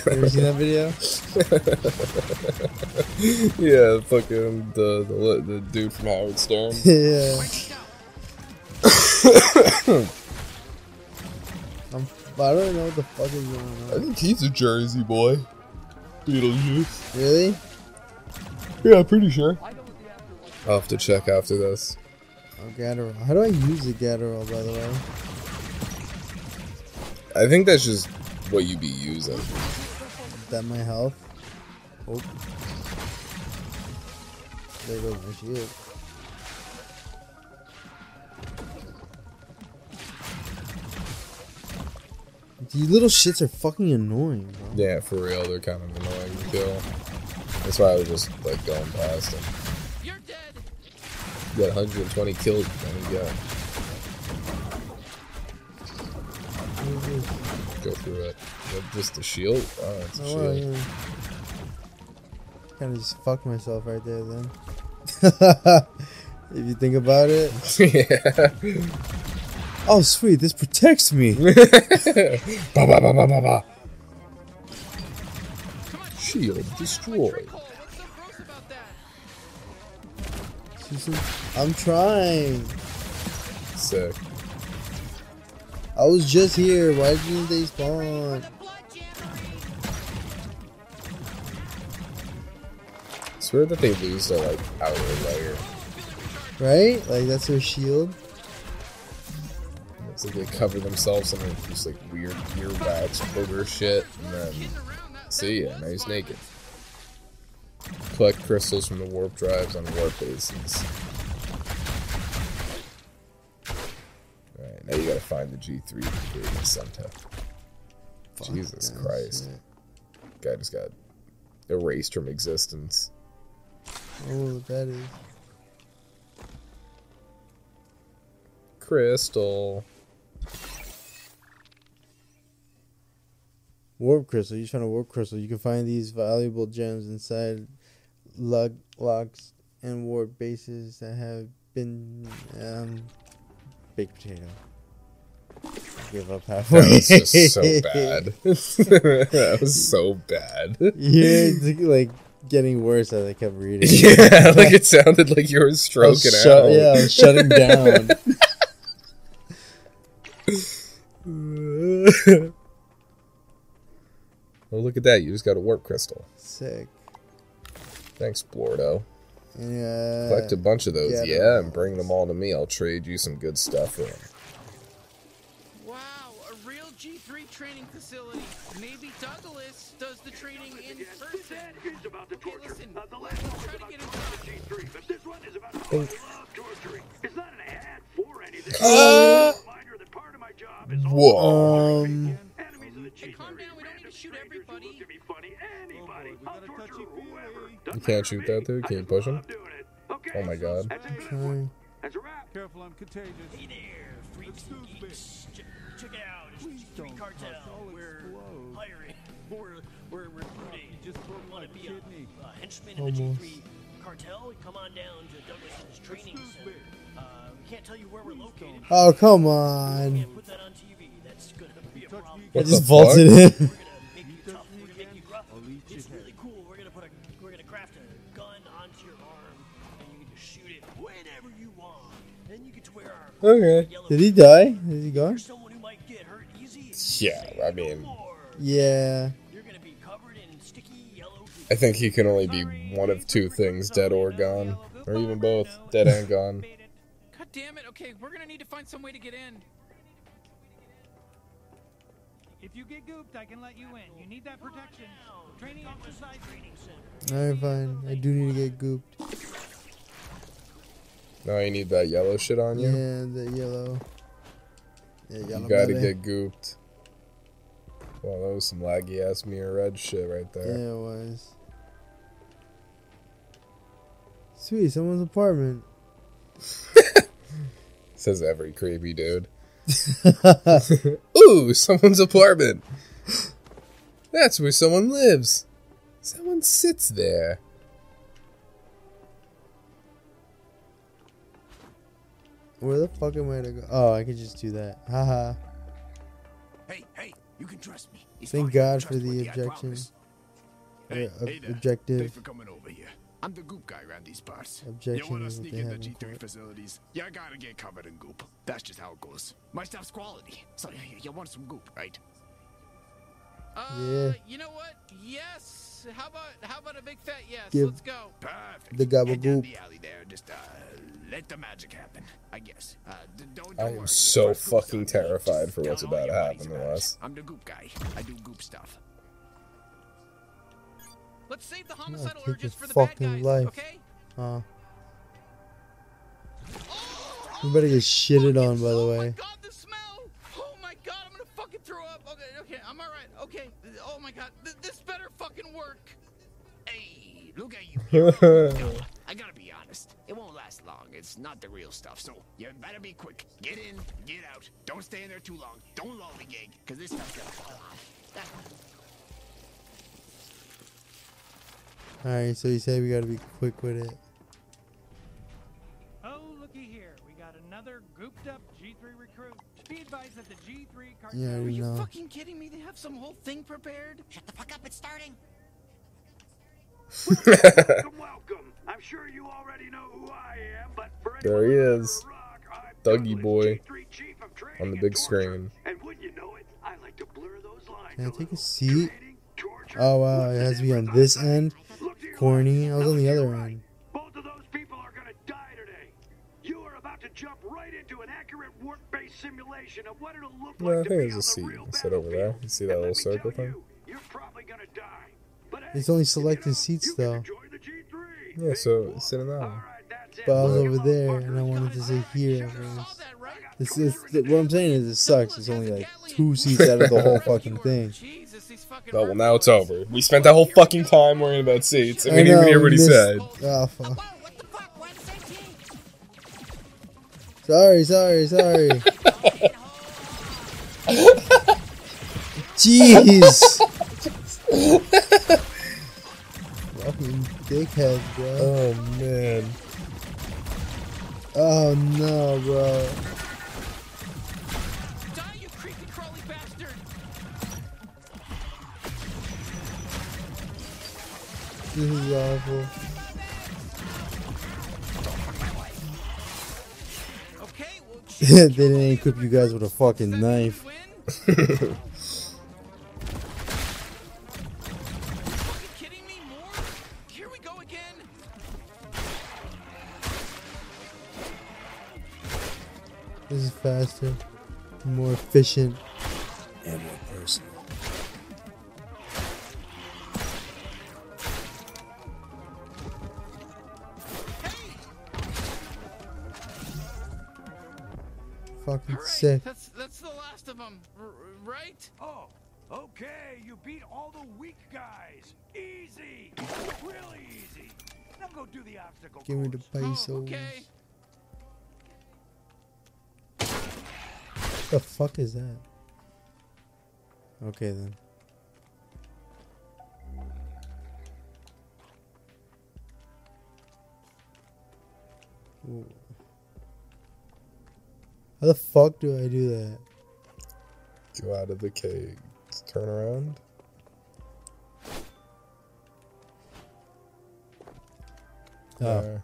you ever seen that video? yeah, fucking the, the li- the dude from Howard Stern. yeah. I'm, I don't know what the fuck is going on. I think he's a Jersey boy. Beetlejuice. Really? Yeah, I'm pretty sure. I'll have to check after this. Oh, Gatterall. How do I use the Gatterall, by the way? I think that's just what you be using. Is that my health? Oh. There goes my shield. These little shits are fucking annoying, bro. Yeah, for real, they're kind of annoying to kill. That's why I was just like going past him. You're dead. You got 120 kills, then you go. Go through it. What, just the shield? Oh, it's a Oh, well, shield. yeah. Kind of just fucked myself right there then. if you think about it. yeah. Oh, sweet. This protects me. ba, ba, ba, ba, ba, ba. Shield destroyed. I'm trying. Sick. I was just here. Why didn't they spawn? I swear that they lose their like outer layer. Right? Like, that's their shield. It's like they cover themselves in like, just like weird earwax booger shit, and then see ya, now he's naked. Collect crystals from the warp drives on warp bases. Alright, now you gotta find the G3 to the Senta. Jesus Christ. Guy just got erased from existence. Oh, that is. Crystal. Warp crystal. You're trying to warp crystal. You can find these valuable gems inside lug locks and warp bases that have been um baked potato. Give up halfway. That was just so bad. that was so bad. Yeah, it's like getting worse as I kept reading. Yeah, like it sounded like you were stroking I out. Yeah, I was shutting down. Well, look at that. You just got a warp crystal. Sick. Thanks, Blorto. Yeah. Collect a bunch of those, yeah, yeah, and bring them all to me. I'll trade you some good stuff for them. Wow, a real G3 training facility. Maybe Douglas does the training in person. is about the torture. listen, Uh, the last one was try to about the G3, but this one is about how love torturing. It's not an ad for anything. Uh, a reminder that part of my job is Whoa. Um, enemies of the G3. calm down, we don't need to shoot everybody. Look to be funny, anybody. I'll torture whoever. You can't shoot that dude? Can't push him? Oh my god. trying. That's a wrap. Careful, I'm contagious. Hey there, freaks and geeks. Ch- check it out. It's the G3 cartel. We're hiring. We're, we're recruiting. Just broke You want to my be a, kidney. a henchman in the Almost. G3 cartel? Come on down to Douglas's training center. Uh, we can't tell you where we're located. Oh, come on. Can't put that on TV. That's gonna be a problem. I What just vaulted fuck? in. you rough. It's really cool. We're gonna put a, we're gonna craft a gun onto your arm, and you can just shoot it whenever you want. Then you get to wear our Okay. Did he die? Is he gone? someone who might get hurt easy. Yeah, I mean, Yeah. You're gonna be covered in sticky yellow. I think he can only be one of two things dead or gone. Or oh, even both. Dead and gone. God damn it. Okay, we're gonna need to find some way to get in. If you get gooped, I can let you in. You need that protection. Training exercise. Training center. Alright, fine. I do need to get gooped. Now you need that yellow shit on you. Yeah, the yellow. Yeah, You gotta belly. get gooped. Well, that was some laggy ass mirror red shit right there. Yeah, it was. Sweet, someone's apartment. Says every creepy dude. Ooh, someone's apartment. That's where someone lives. Someone sits there. Where the fuck am I to go? Oh, I could just do that. Haha. Hey, hey, You can trust me. He's Thank fine, God for the trustworthy, I objection. promise. Uh, Hey, ob- hey there. objective. Thanks for coming over here. I'm the goop guy around these parts. Objection you want to sneak in the G3 court. facilities? You gotta get covered in goop. That's just how it goes. My stuff's quality. So you, you want some goop, right? Uh, Yeah. You know what? Yes. How about how about a big fat yes? Give Let's go. Perfect. The gobble Head down goop. the alley there. Just uh, let the magic happen. I guess. Uh, d- don't, I don't am worry. so First goop's fucking terrified for what's about to happen to us. I'm the goop guy. I do goop stuff. Let's save the homicidal gonna take your urges for the bad fucking guys. life. Okay. Uh, you better get shitted on, by the way. God, Okay, okay, I'm all right. Okay. Oh my God, th- this better fucking work. Hey, look at you. I gotta be honest. It won't last long. It's not the real stuff. So you better be quick. Get in, get out. Don't stay in there too long. Don't lollygag, because this stuff's gonna fall off. Alright, so you say we gotta be quick with it. Oh, looky here. We got another gooped up G3 recruit. Be advised that the G3 cartel. Yeah, Are already you know. fucking kidding me? They have some whole thing prepared. Shut the fuck up, it's starting. welcome, welcome. I'm sure you already know who I am, but for There he is. Dougie boy. On the big screen. And wouldn't you know it, I like to blur those lines. Can I take a seat? Oh wow, it has to be on this end. Corny. I was on the other end. Work-based simulation of what it'll look Well, I think to be there's a the seat. real Sit over there. You see that little circle thing? You're probably gonna die. But It's only selecting seats though. Yeah, so sit in that one. But I was over there and I wanted to sit here. at first. It's, it's, what I'm saying is it sucks. It's only like two seats out of the whole fucking thing. Oh, well, now it's over. We spent that whole fucking time worrying about seats, and I we didn't even hear what he said. Oh, fuck. Sorry, sorry, sorry. Jeez. Fucking dickhead, bro. Oh, man. Oh, no, bro. Die, you creepy crawly bastard! This is awful. they didn't equip you guys with a fucking knife. This is faster, more efficient, and more personal. Fucking sick. That's that's the last of them, right? Oh, okay. You beat all the weak guys. Easy. Really easy. Now go do the obstacle. Give me the course. pesos. Oh, the fuck is that? Okay then. Ooh. How the fuck do I do that? Go out of the cage. Turn around. Oh. There.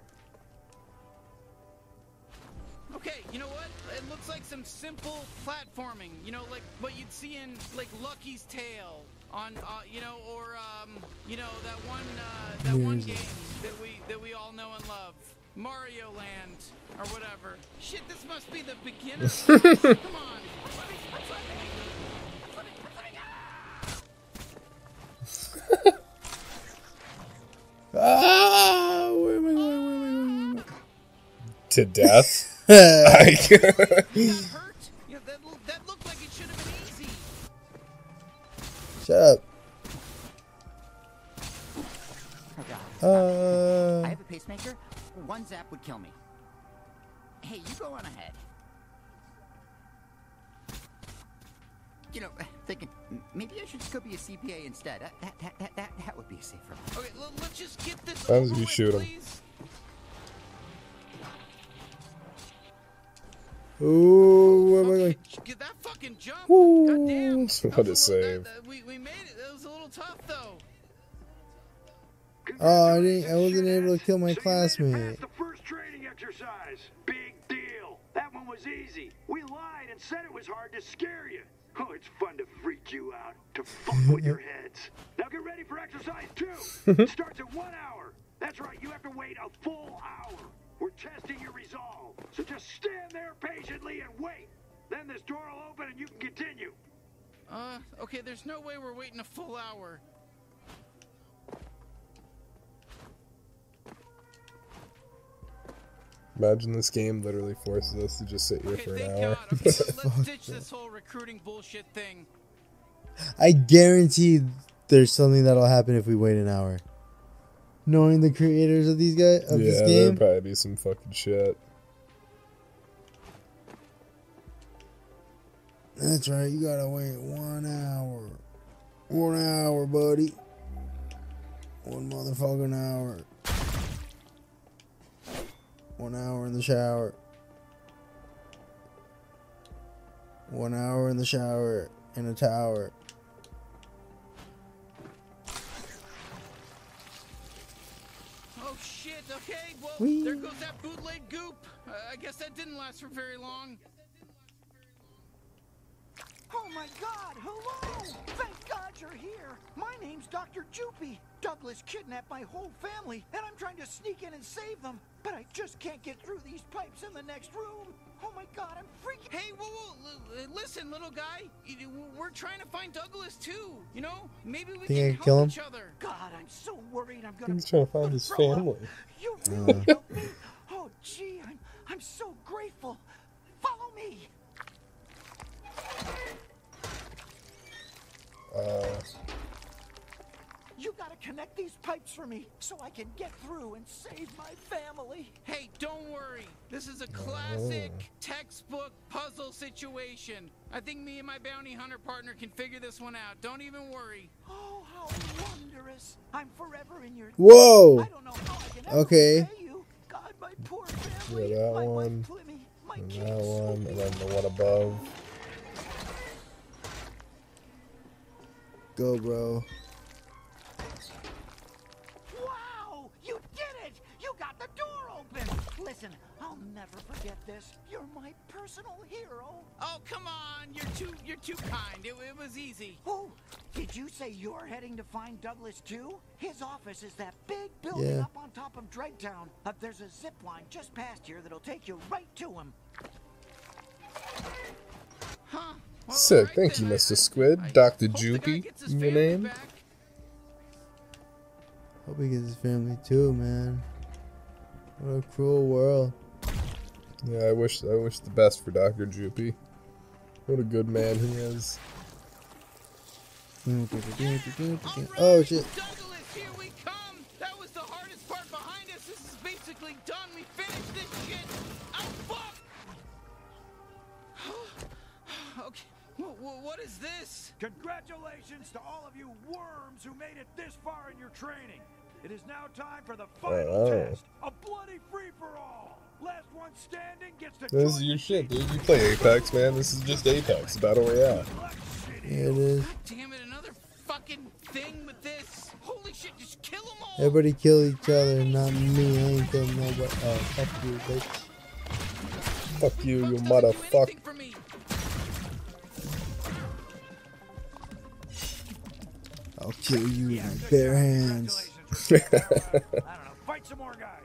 Okay, you know what? It looks like some simple platforming. You know, like what you'd see in like Lucky's Tale on, uh, you know, or um, you know that one uh, that one game that we that we all know and love, Mario Land or whatever. Shit, this must be the beginner. Come on. Ah, where am I going? Where am I going? Where am I To death. Like- Yeah, that, lo- that looked like it should have been easy. Shut up. Oh god. Uh. I have a pacemaker. One zap would kill me. Hey, you go on ahead. You know, thinking maybe I should just go be a CPA instead. That that that that, that, that would be safer. Okay, l- let's just get this Sounds over like you with, shoot him. please. Ooh, oh, where am I going? Get that fucker fucking jump. Woo! What a save. We, we made it. That was a little tough, though. Oh, I didn't. I wasn't able to kill my classmate. The first training exercise. Big deal. That one was easy. We lied and said it was hard to scare you. Oh, it's fun to freak you out, to fuck with your heads. Now get ready for exercise two. It starts at one hour. That's right, you have to wait a full hour. We're testing your resolve. So just stand there patiently and wait. Then this door will open and you can continue. Uh, okay, there's no way we're waiting a full hour. Imagine this game literally forces us to just sit here Okay, for an hour. Okay, let's ditch this whole recruiting bullshit thing. I guarantee there's something that'll happen if we wait an hour. Knowing the creators of these guys of yeah, this there'll probably be some fucking shit. that's right. You gotta wait one hour, one hour, buddy. One motherfucking hour. One hour in the shower. One hour in the shower in a tower. Oh shit, okay, well, Whee. there goes that bootleg goop. Uh, I guess that didn't last for very long. Oh my god, hello! Thank god you're here! My name's Dr. Jupy. Douglas kidnapped my whole family, and I'm trying to sneak in and save them. But I just can't get through these pipes in the next room. Oh my god, I'm freaking. Hey, whoa, whoa, l- l- listen, little guy. We're trying to find Douglas too. You know, maybe we Think can help kill him? each other. God, I'm so worried I'm gonna. He's trying to find his family. You Uh. really helped me. Oh, gee, I'm, I'm so grateful. Follow me. Uh, You gotta connect these pipes for me so I can get through and save my family. Hey, don't worry. This is a classic oh. textbook puzzle situation. I think me and my bounty hunter partner can figure this one out. Don't even worry. Oh, how wondrous. I'm forever in your Whoa. I don't know how I can Okay. repay you. God, my poor yeah, that my one, Clemmy, my and that one, and then the one above. Go, bro. Never forget this. You're my personal hero. Oh, come on. You're too you're too kind. It, it was easy. Oh, did you say you're heading to find Douglas too? His office is that big building Yeah. up on top of Dregtown. Uh, there's a zip line just past here that'll take you right to him. Huh? Well, Sick, alright thank then. you, I- Mr. Squid. I Dr. hope the guy Jupy, gets his your name? back. Hope he gets his family too, man. What a cruel world. Yeah, I wish I wish the best for Dr. Jupy. What a good man he is. Oh shit. Douglas, here we come. That was the hardest part behind us. This is basically done. We finished this shit. Oh fuck! okay, wh- wh- what is this? Congratulations to all of you worms who made it this far in your training. It is now time for the oh, final Oh. test. A bloody free-for-all. Last one standing gets to This is your shit, dude. You play Apex, man. This is just Apex, Battle Royale. Yeah, it is. Damn it, another fucking thing with this. Holy shit, just kill them all. Everybody kill each other, not me. I ain't killing nobody. Oh, fuck you, bitch. Fuck you, you motherfucker. I'll kill you with my bare hands. I don't know. Fight some more guys.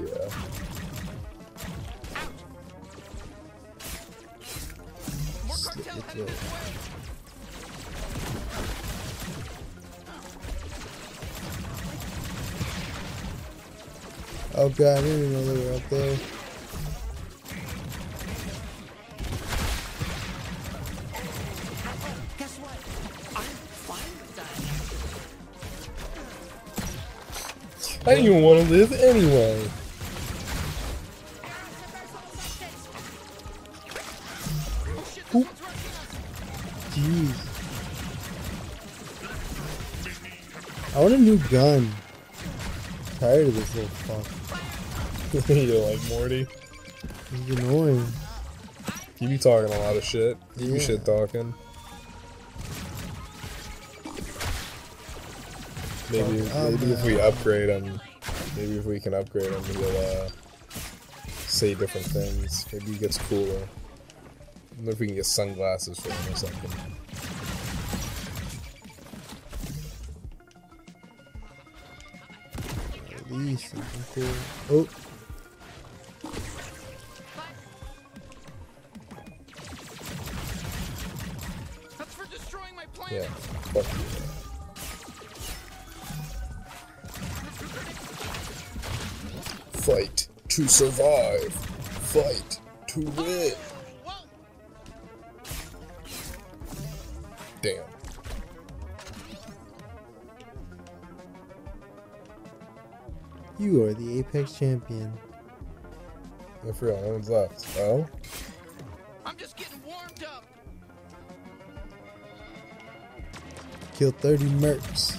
Yeah. Oh god, I didn't even know they were up there. I didn't even want to live anyway. I want a new gun. tired of this little fuck. you like Morty? He's annoying. He be talking a lot of shit. He Yeah. be shit talking. Maybe, Oh, maybe if we upgrade him, maybe if we can upgrade him, he'll uh, say different things. Maybe he gets cooler. I wonder if we can get sunglasses for him or something. At least something. Oh, That's for destroying my plan. Yeah, fuck you. Fight to survive. Fight to win. You are the Apex champion. I real, no one's left. Oh? I'm just getting warmed up. Killed 30 mercs.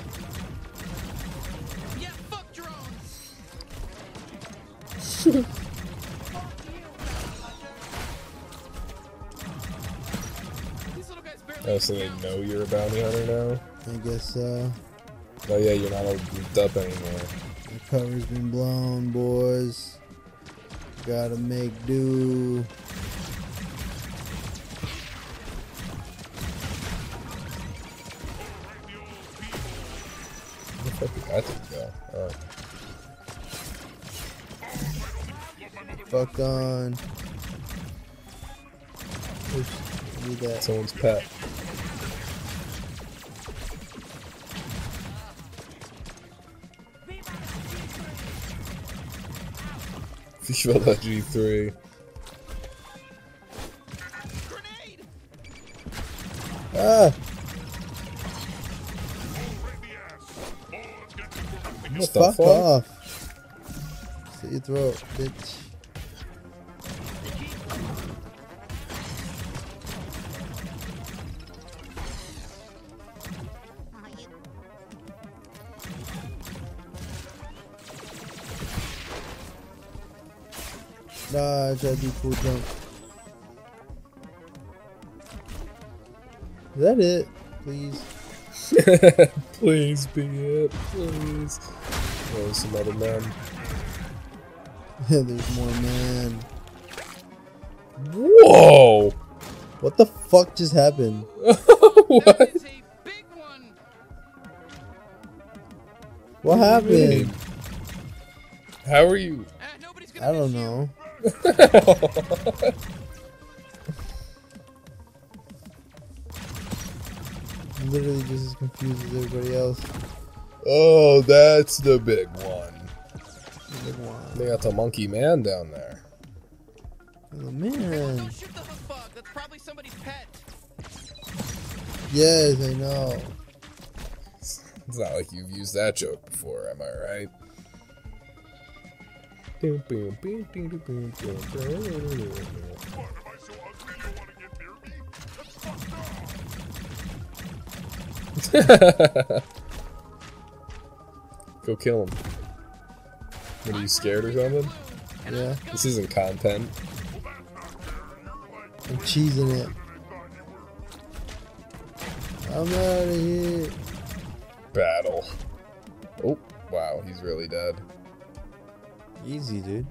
Yeah, fuck drones. These little guys barely Oh, so they know you're a bounty hunter now? I guess uh, Oh yeah, you're not all grouped up anymore. Cover's been blown, boys. Gotta make do. Where fuck did that thing go? Oh. Fuck on. Oops, that. Someone's pet. G3. Ah! What the fuck, fuck? off. Slit your throat, bitch. Nah, I tried do cool jump. Is that it? Please. please be it, please. Oh, some other men. There's more man. Whoa! What the fuck just happened? what? What happened? How are you? I don't know. I'm literally just as confused as everybody else. Oh, that's the big one. Big one. They got the monkey man down there. Oh man. Don't shoot the hook bug. That's probably somebody's pet. Yes, I know. It's not like you've used that joke before, am I right? Go kill him. What, are you scared or something? Yeah. This isn't content. I'm cheesing it. I'm out of here. Battle. Oh, wow, he's really dead. Easy, dude.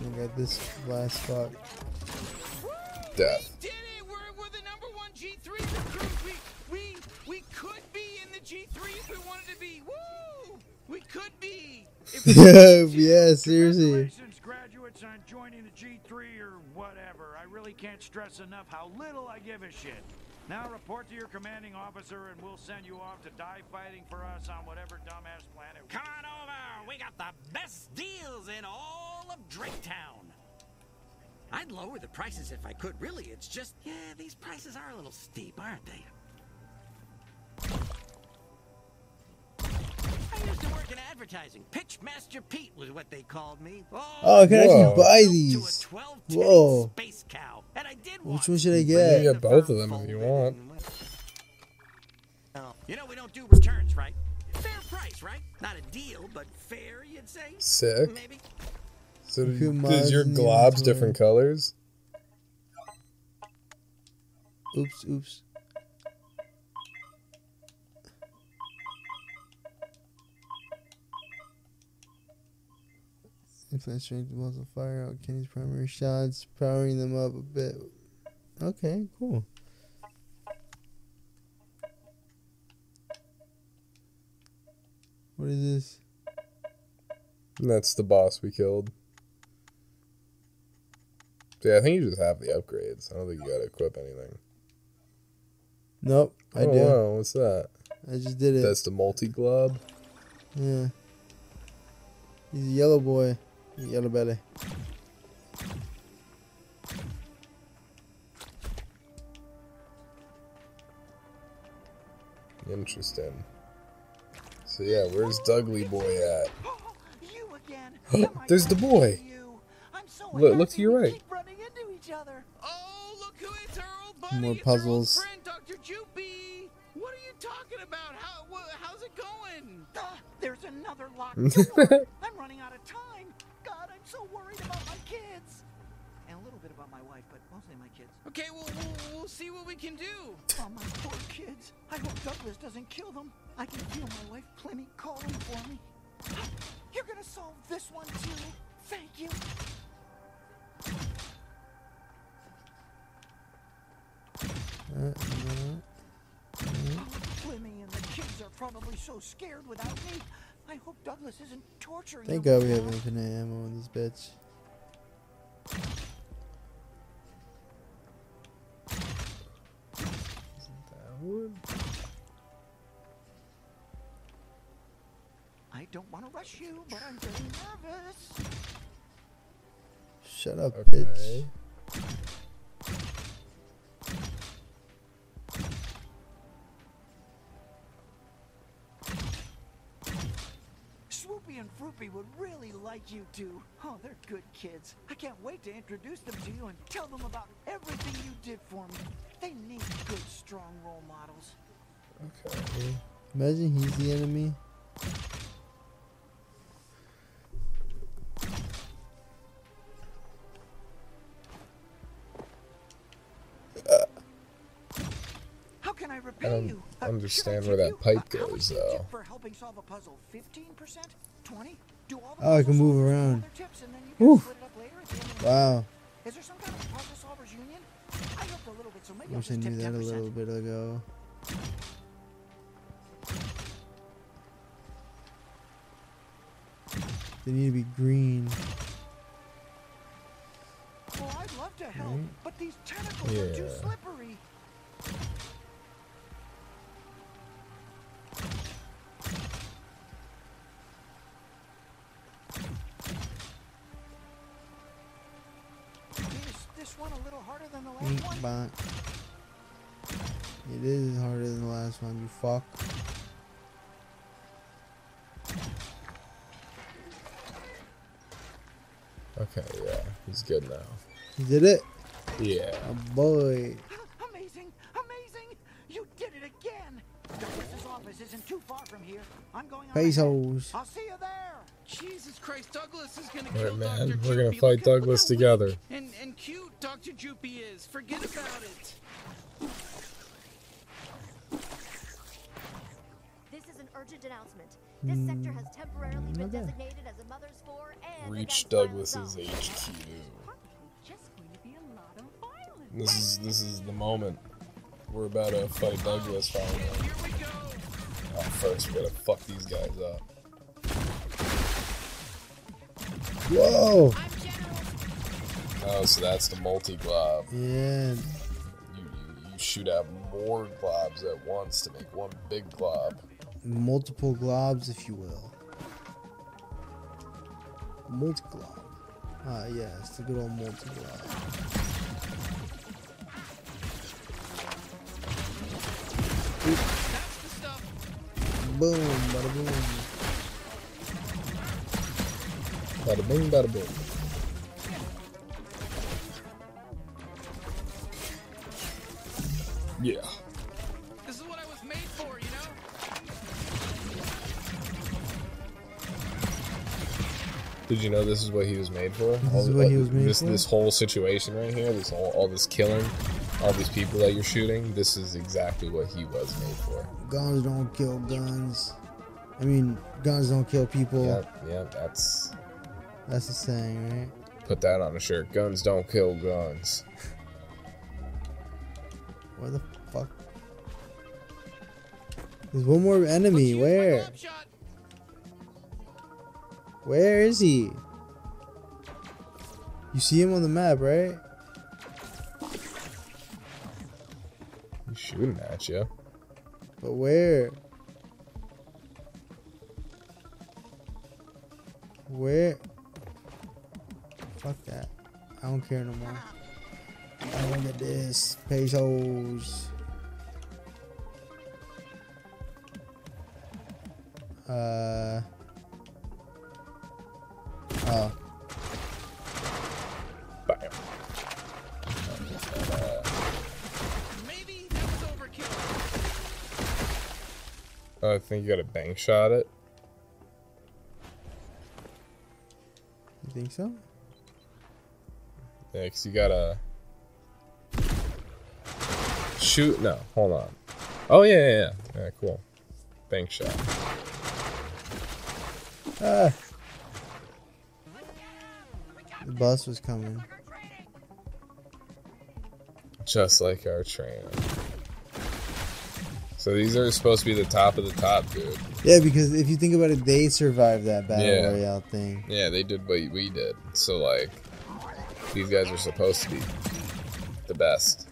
I got this last spot. Death. Did it? We're, we're the number one G3 recruit. We, we, we could be in the G3 if we wanted to be. Woo! We could be. If we yeah, seriously. Graduates, on joining the G3 or whatever. I really can't stress enough how little I give a shit. Now report to your commanding officer, and we'll send you off to die fighting for us on whatever dumbass planet. Come on over. We got the best deals in all of Draketown. I'd lower the prices if I could. Really, it's just, yeah, these prices are a little steep, aren't they? I used to work in advertising. Pitchmaster Pete was what they called me. Oh, oh I can Whoa. actually buy these. Whoa. Space cow. And I did Which one should I get? You can get? get both of them if you want. You know we don't do returns, right? Fair price, right? Not a deal, but fair, you'd say? Sick. Maybe. So Who does your mods globs different colors? Oops, oops. Influence strength of fire out Kenny's primary shots, powering them up a bit. Okay, cool. What is this? And that's the boss we killed. Yeah, I think you just have the upgrades. I don't think you gotta equip anything. Nope, I oh, do. wow, what's that? I just did it. That's the multi glob. Yeah. He's a yellow boy. Yellow belly. Interesting. So yeah, where's Dudley boy at? You again. There's the boy. Look, look to your right. Running into each other. Oh, look who it's our old buddy. More it's our old puzzles. friend, Dr. Jupy. What are you talking about? How, how's it going? Ah, there's another locked door. I'm running out of Okay, well, we'll, we'll see what we can do. Oh, my poor kids. I hope Douglas doesn't kill them. I can feel my wife Plenty calling for me. You're gonna solve this one too. Thank you. Uh, no. Flemmy and the kids are probably so scared without me. I hope Douglas isn't torturing Thank them. God we have infinite ammo in this bitch. I don't want to rush you, but I'm very nervous. Shut up, Okay. bitch. Swoopy and Froopy would really like you two. Oh, they're good kids. I can't wait to introduce them to you and tell them about everything you did for me. They need good, strong role models. Okay. Imagine he's the enemy. How can I repay I don't you? Uh, understand where that you? pipe Uh, goes, do you tip though. For helping solve a puzzle, 15%? 20? Do all the Oh, I can move around. have their tips and then you can Whew. split it up later at the end of the Wow. Is there some kind of puzzle solvers union? I helped a little bit, so maybe I'll Wish I just knew that a 10%. little bit ago. They need to be green. Well, I'd love to help, Right. but these tentacles are too Yeah. slippery. Last Ink one? bonk. It is harder than the last one, you fuck. Okay, yeah, he's good now. You did it? Yeah. Oh boy. Amazing! Amazing! You did it again! The office isn't too far from here. I'm going on ahead. Pesos. I'll see you there. Jesus Christ, Douglas is gonna All kill right, man. Dr. We're gonna Jupy. fight Look Douglas look together. And, and cute Dr. Jupy is. Forget about it. This is an urgent announcement. This sector has temporarily been okay. designated as a mother's four and Reach Douglas's. HQ. Just going to be a lot of violence. This is this is the moment. We're about to fight Douglas finally. Oh, first we gotta fuck these guys up. Whoa! Oh, so that's the multi glob. Yeah. You, you you shoot out more globs at once to make one big glob. Multiple globs, if you will. Multi glob. Ah, yes, the good old multi glob. Boom, bada boom. Bada bing, bada boom. Yeah. This is what I was made for, you know? Did you know this is what he was made for? This all is he was made this, for? This whole situation right here, this all, all this killing, all these people that you're shooting, this is exactly what he was made for. Guns don't kill guns. I mean, guns don't kill people. Yeah, yeah, that's that's the saying, right? put that on a shirt. Guns don't kill guns. Where the fuck? There's one more enemy. Where? Where is he? You see him on the map, right? He's shooting at you. But where? Where? Fuck that. I don't care no more. I don't get this. Pesos. Uh. Oh. Bam. Maybe that was overkill. I think you got a bank shot it. You think so? Yeah, because you gotta shoot. No, hold on. Oh yeah, yeah, yeah. Yeah, cool. Bank shot. Ah. The bus was coming. Just like our train. So these are supposed to be the top of the top, dude. Yeah, because if you think about it, they survived that battle Yeah. royale thing. Yeah, they did what we did. So like, these guys are supposed to be the best.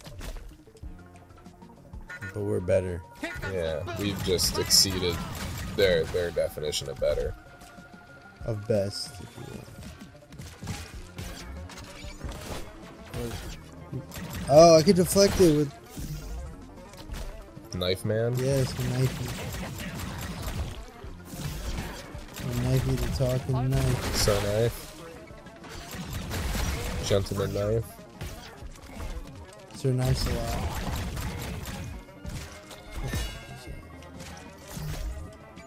But we're better. Yeah, we've just exceeded their their definition of better. Of best, if you will. Oh, I could deflect it with Knife man. yes, knifey. A knifey the talking knife. So knife. Gentleman knife. Sir Knife's a lot.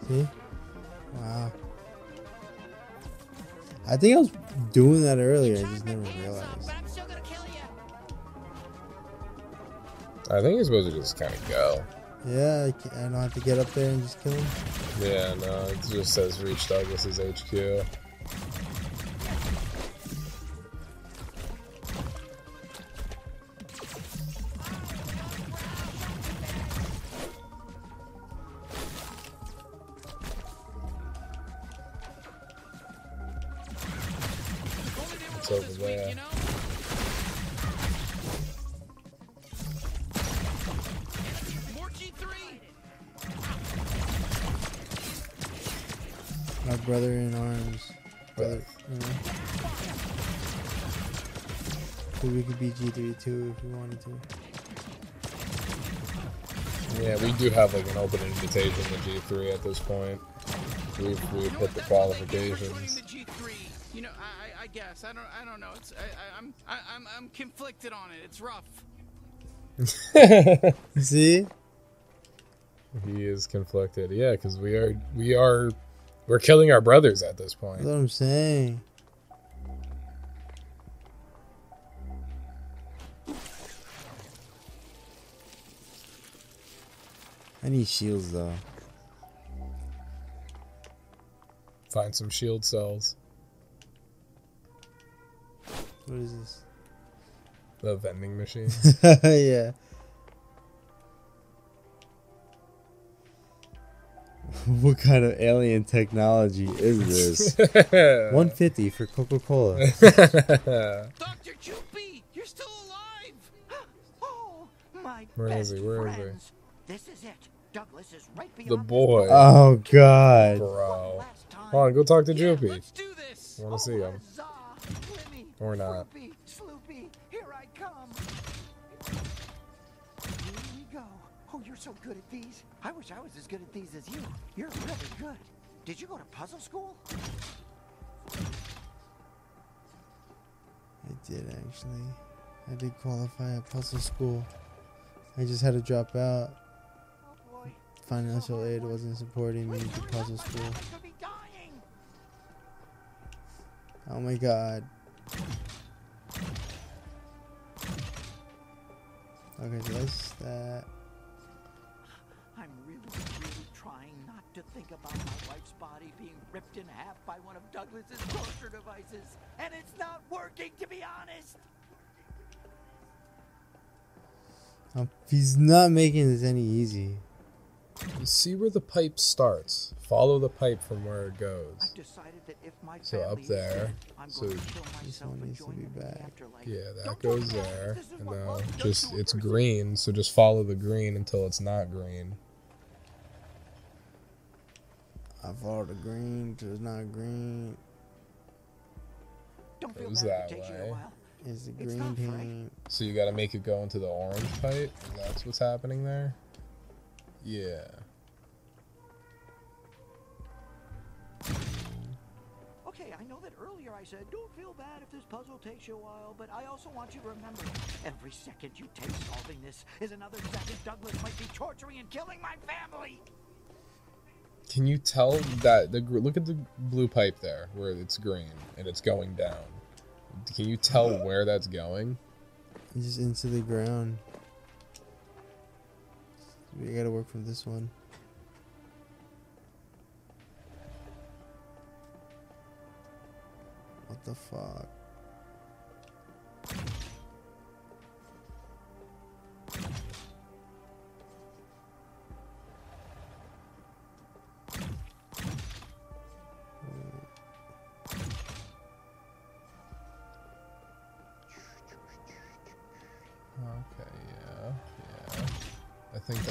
See? Wow. I think I was doing that earlier. I just never realized. I think you're supposed to just kind of go. Yeah, I don't have to get up there and just kill him. Yeah, no, it just says reach Douglas's HQ. Like an open G3 at this point. We've, we've hit the qualifications. The G3. You know, I, I, I guess I don't, I don't know. It's, I, I, I'm, I, I'm, I'm conflicted on it. It's rough. See? He is conflicted. Yeah, because we are we are we're killing our brothers at this point. That's what I'm saying. I need shields though. Find some shield cells. What is this? The vending machine. yeah. what kind of alien technology is this? 150 for Coca Cola. Dr. Choopy, you're still alive. Oh, my Where is best he? Where is he? friends. This is it. Douglas is right beyond The boy. Oh, God. Bro. Hold on, go talk to Joopy. I want to see oh, him. Or not. Sloopy, Sloopy, here I come. Here we go. Oh, you're so good at these. I wish I was as good at these as you. You're really good. Did you go to puzzle school? I did actually. I did qualify at puzzle school. I just had to drop out. Financial aid wasn't supporting me to puzzle school. Oh my god. Okay, so that's that. I'm really, really trying not to think about my wife's body being ripped in half by one of Douglas's torture devices, and it's not working, to be honest. Um, he's not making this any easy. You see where the pipe starts. Follow the pipe from where it goes. I've decided that if my So up family there. dead, I'm So going to kill This one needs to be them in the back. yeah, that Don't goes there. this And now just it's person. green, so just follow the green until it's not green. I follow the green to it's not green. Don't feel Goes bad that if it takes you a way. while. It's the green paint. So you gotta make it go into the orange pipe. That's what's happening there. Yeah. Okay, I know that earlier I said, don't feel bad if this puzzle takes you a while, but I also want you to remember every second you take solving this is another second Douglas might be torturing and killing my family. Can you tell that the gr- look at the blue pipe there where it's green and it's going down? Can you tell where that's going? It's just into the ground. We gotta work from this one. What the fuck?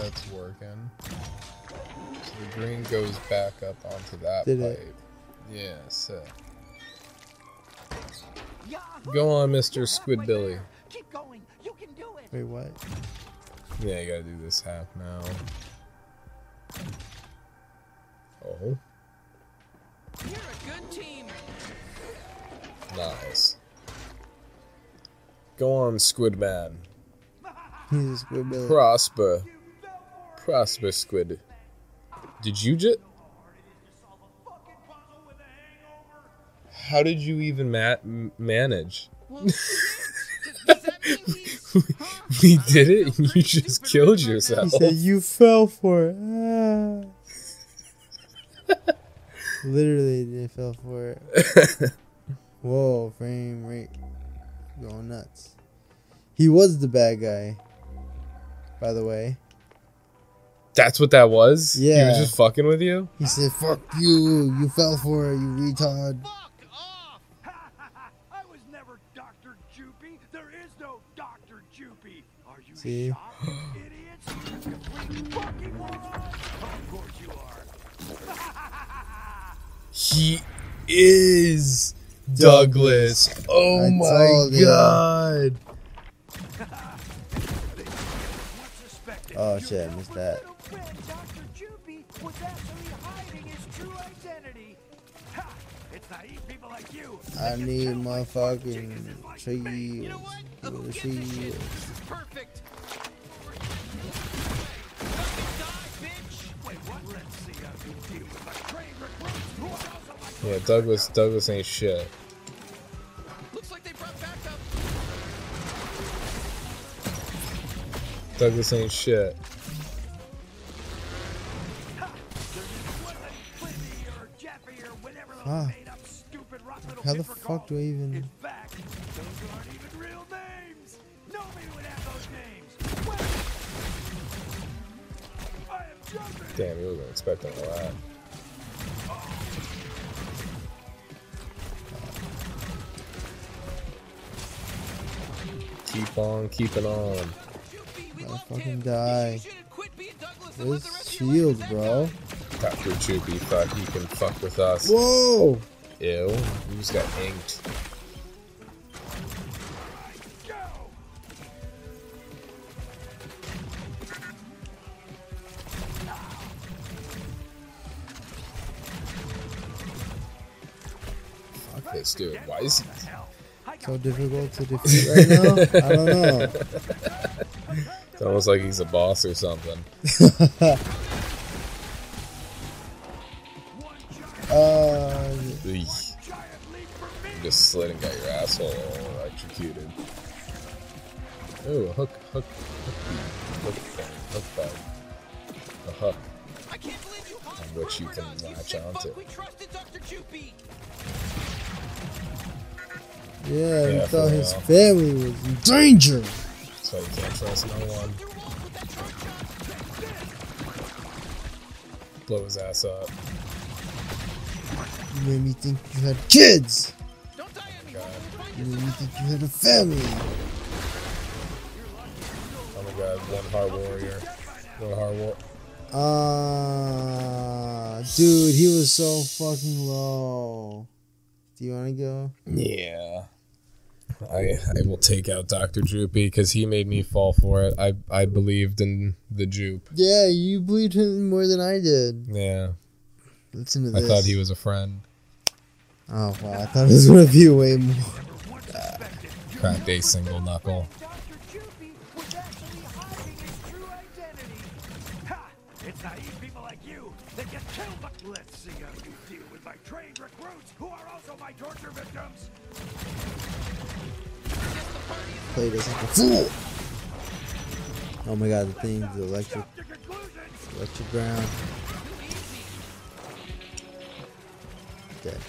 That's working. So the green goes back up onto that Did pipe. it? Yeah, sick. Yahoo! Go on, Mr. halfway Squidbilly. Keep going. You can do it. Wait, what? Yeah, you gotta do this half now. Oh, You're a good team. nice. Go on, Squidman. He's a squid Prosper. Prosper, Squid. Did you just. How did you even ma- m- manage? we did it and you just killed He yourself. said you fell for it. Ah. Literally, they fell for it. Whoa, frame rate going nuts. He was the bad guy, by the way. That's what that was? Yeah, he was just fucking with you? He said, "Fuck you! You fell for it, you retard." I was never Dr. Jupy. There is no Dr. Jupy. Are you See? shocked, idiots? You fucking morons. Of course you are. He is Douglas. Oh I my god. Oh shit, I missed that. Friend Dr. Jupy was actually hiding his true identity. Ha! It's naive people like you. I need my fucking tree. Where the tree is. Perfect. Wait, what? Let's see how you a trained recruit who are Yeah, Douglas Douglas ain't shit. Looks like they brought backup. Douglas ain't shit. Ah. How the fuck do I even? fact, those even real names. Nobody would have those names. Wait. I. Damn, you wasn't expecting all that. Keep on keeping on. I fucking die. Where's shield, bro? Dr. Choopy thought he can fuck with us. Whoa! Ew, you just got inked. Fuck this dude. Why is he? So difficult to defeat right now? I don't know. It's almost like he's a boss or something. Uh, Eek. just slid and got your asshole electrocuted. Ooh, a hook, hook, hook, hook thing, hook bug. A hook. On which you can latch onto. Yeah, he Yeah, thought for his real. family was in danger. So you can't trust no one. Blow his ass up. You made me think you had kids. You made me think you had a family. Oh my god, one hard warrior. One hard war. Ah, dude, he was so fucking low. Do you want to go? Yeah. I I will take out Dr. Droopy because he made me fall for it. I I believed in the Jupe. Yeah, you believed him more than I did. Yeah. Listen to I this. thought he was a friend. Oh wow, I thought it was gonna be way more. Cracked a single knuckle. It's naive people like you that get killed. But let's see how you deal with my trained recruits who are also my torture victims. Played us like a fool. Oh my god, the thing, the electric, electric ground. Dead.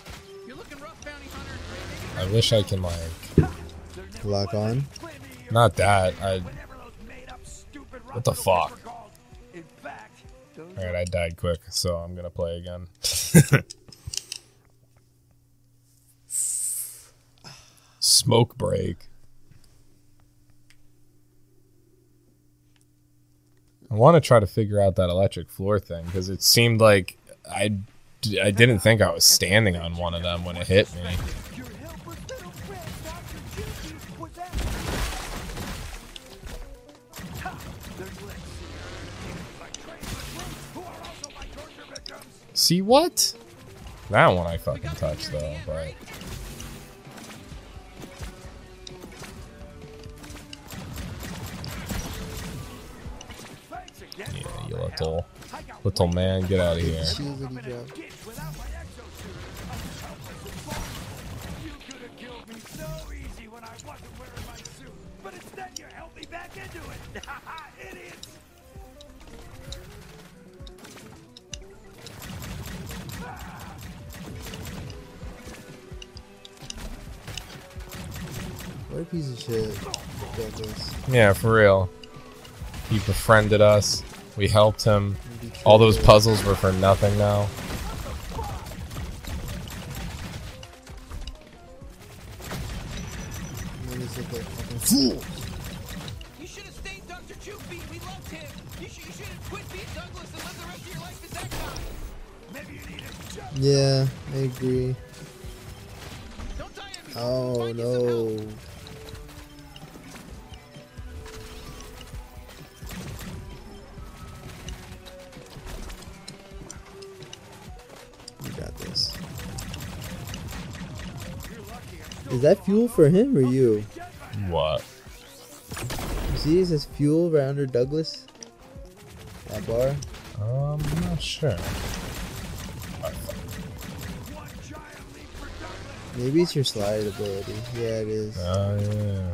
I wish I can like Lock on. not that. I What the fuck? Alright, I died quick, so I'm gonna play again. Smoke break. I want to try to figure out that electric floor thing because it seemed like I, I didn't think I was standing on one of them when it hit me. See what? That one I fucking touched though, but yeah, you little little man, get out of here. What a piece of shit. Yeah, for real. He befriended us. We helped him. All those puzzles were for nothing now. For him or you? What? You see, it says fuel right under Douglas. That bar. Um, I'm not sure. Maybe it's your slide ability. Yeah, it is. Oh yeah.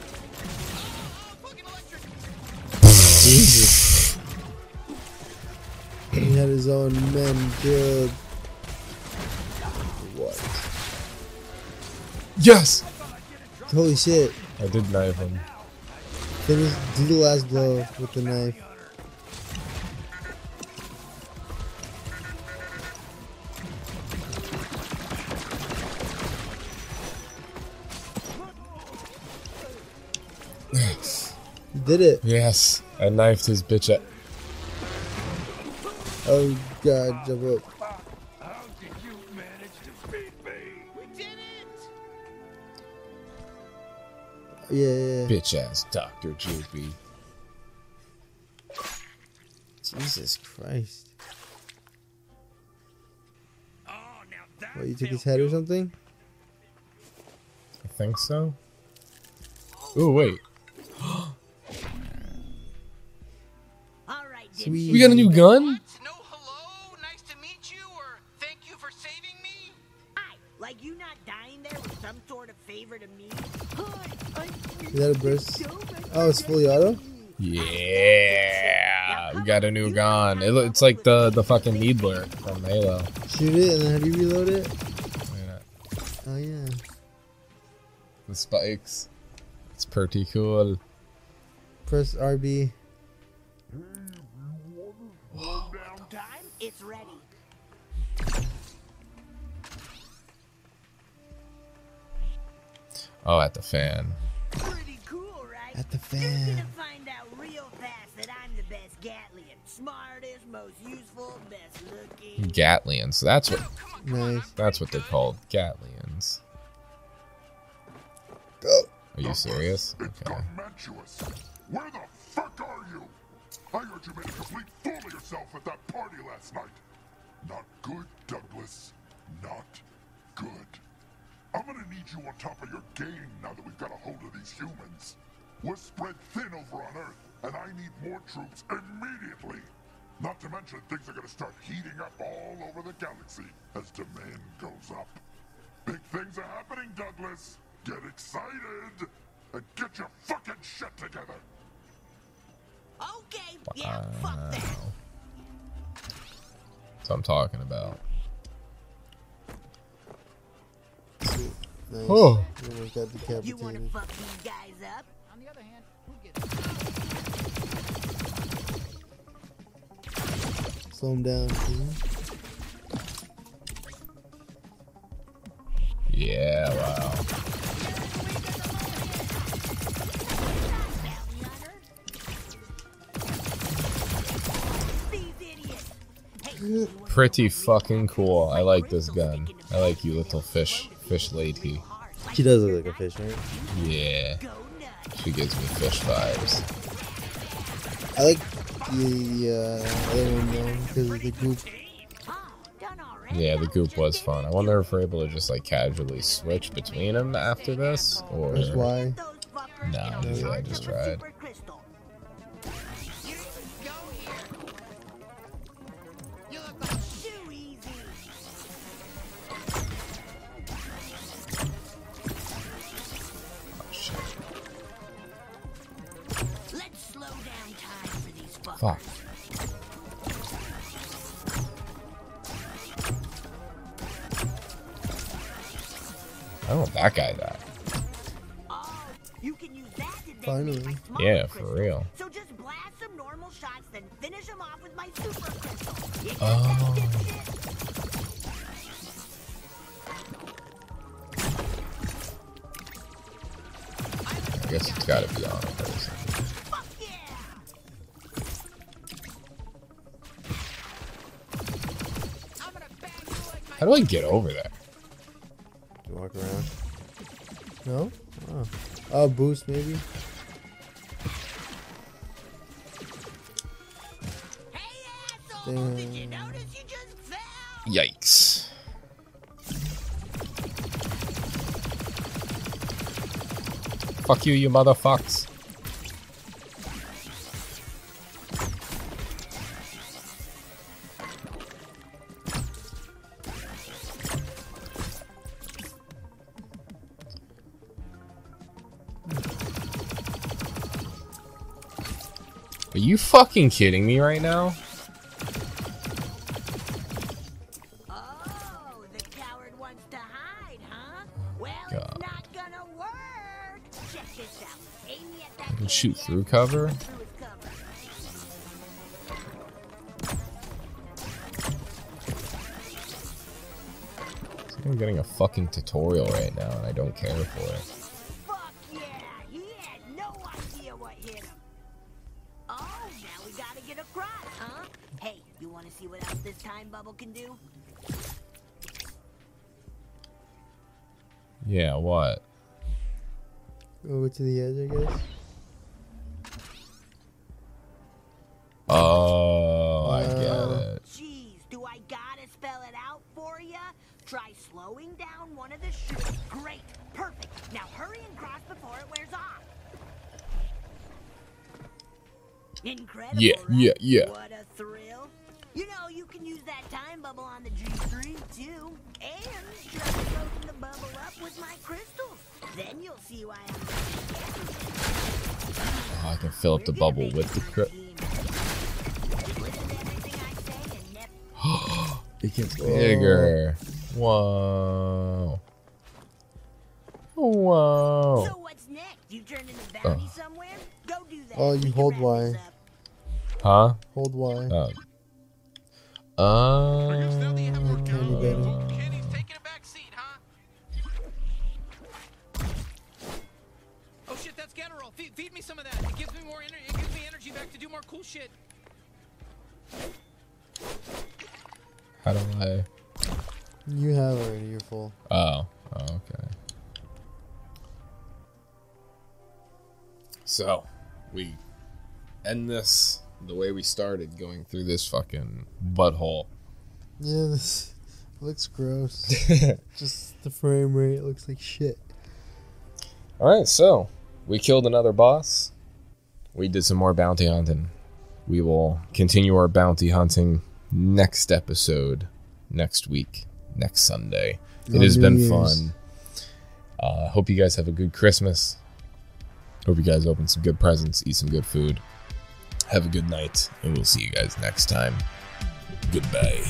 killed. What? Yes! Holy shit. I did knife him. Finish, do the last blow with the knife. Did it. Yes, I knifed his bitch at. Oh god, jump up. Yeah, yeah. Bitch ass Dr. Joopy. Jesus Christ. Oh, What, you took his head or something? I think so. Oh, wait. Sweet. We got a new gun? Is that a burst? Oh, it's fully auto? Yeah, we got a new gun. It, it's like the the fucking Needler from Halo. Shoot it and then how do you reload it? Oh yeah. The spikes. It's pretty cool. Press RB. Oh, at the fan. Pretty cool, right? At the You're fan. gonna find out real fast that I'm the best Gatlian. Smartest, most useful, best looking. Gatlians. That's what. Nice. That's what they're called. Gatlians. Are you serious? Okay. Mantuous, where the fuck are you? I heard you made a complete fool of yourself at that party last night. Not good, Douglas. Not good. I'm gonna need you on top of your game now that we've got a hold of these humans. We're spread thin over on Earth, and I need more troops immediately. Not to mention, things are gonna start heating up all over the galaxy as demand goes up. Big things are happening, Douglas. Get excited and get your fucking shit together. Okay, yeah, fuck that. That's what I'm talking about. Nice. Oh. You almost got You wanna fuck these guys up? On the other hand, who gets Slow him down, please. Yeah, wow. Pretty fucking cool. I like this gun. I like you, little fish, fish lady. She does look like a fish, right? Yeah. She gives me fish vibes. I like the uh, other one though because of the goop. Yeah, the goop was fun. I wonder if we're able to just like casually switch between them after this, or That's why. no, yeah, I just tried. Normal shots, then finish them off with my super crystal. You get Oh. I guess it's gotta be on a person. How do I get over there? You walk around. No? Oh. Oh, boost maybe. Fuck you, you motherfucks. Are you fucking kidding me right now? Shoot through cover? through. I'm getting a fucking tutorial right now and I don't care for it. Fuck yeah! He had no idea what hit him. Oh, now we gotta get across, huh? Hey, you wanna see what else this time bubble can do? Yeah, what? Over to the edge, I guess. Oh, I get it. Jeez, do I gotta spell it out for ya? Try slowing down one of the shoots. Great, perfect. Now hurry and cross before it wears off. Incredible. Yeah, right? yeah, yeah. What a thrill. You know, you can use that time bubble on the G3 too. And try soaking the bubble up with my crystals. Then you'll see why I'm Oh, I can fill up the bubble with the crypt. it gets bigger. Whoa. Whoa. So what's next? You turn into bounty Oh. somewhere? Go do that. Oh, you hold Y. Huh? Hold Y. Oh. Uh, Tiny. Oh shit, that's General. Feed, feed me some of that. It gives me more energy. It gives me energy back to do more cool shit. How do I? You have already. You're full. Oh, oh, okay. So, we end this the way we started, going through this fucking butthole. Yeah, this looks gross. Just the frame rate looks like shit. All right, so we killed another boss. We did some more bounty hunting. We will continue our bounty hunting next episode, next week, next Sunday. It On has New been Year's. fun. Uh, hope you guys have a good Christmas. Hope you guys open some good presents, eat some good food. Have a good night, and we'll see you guys next time. Goodbye.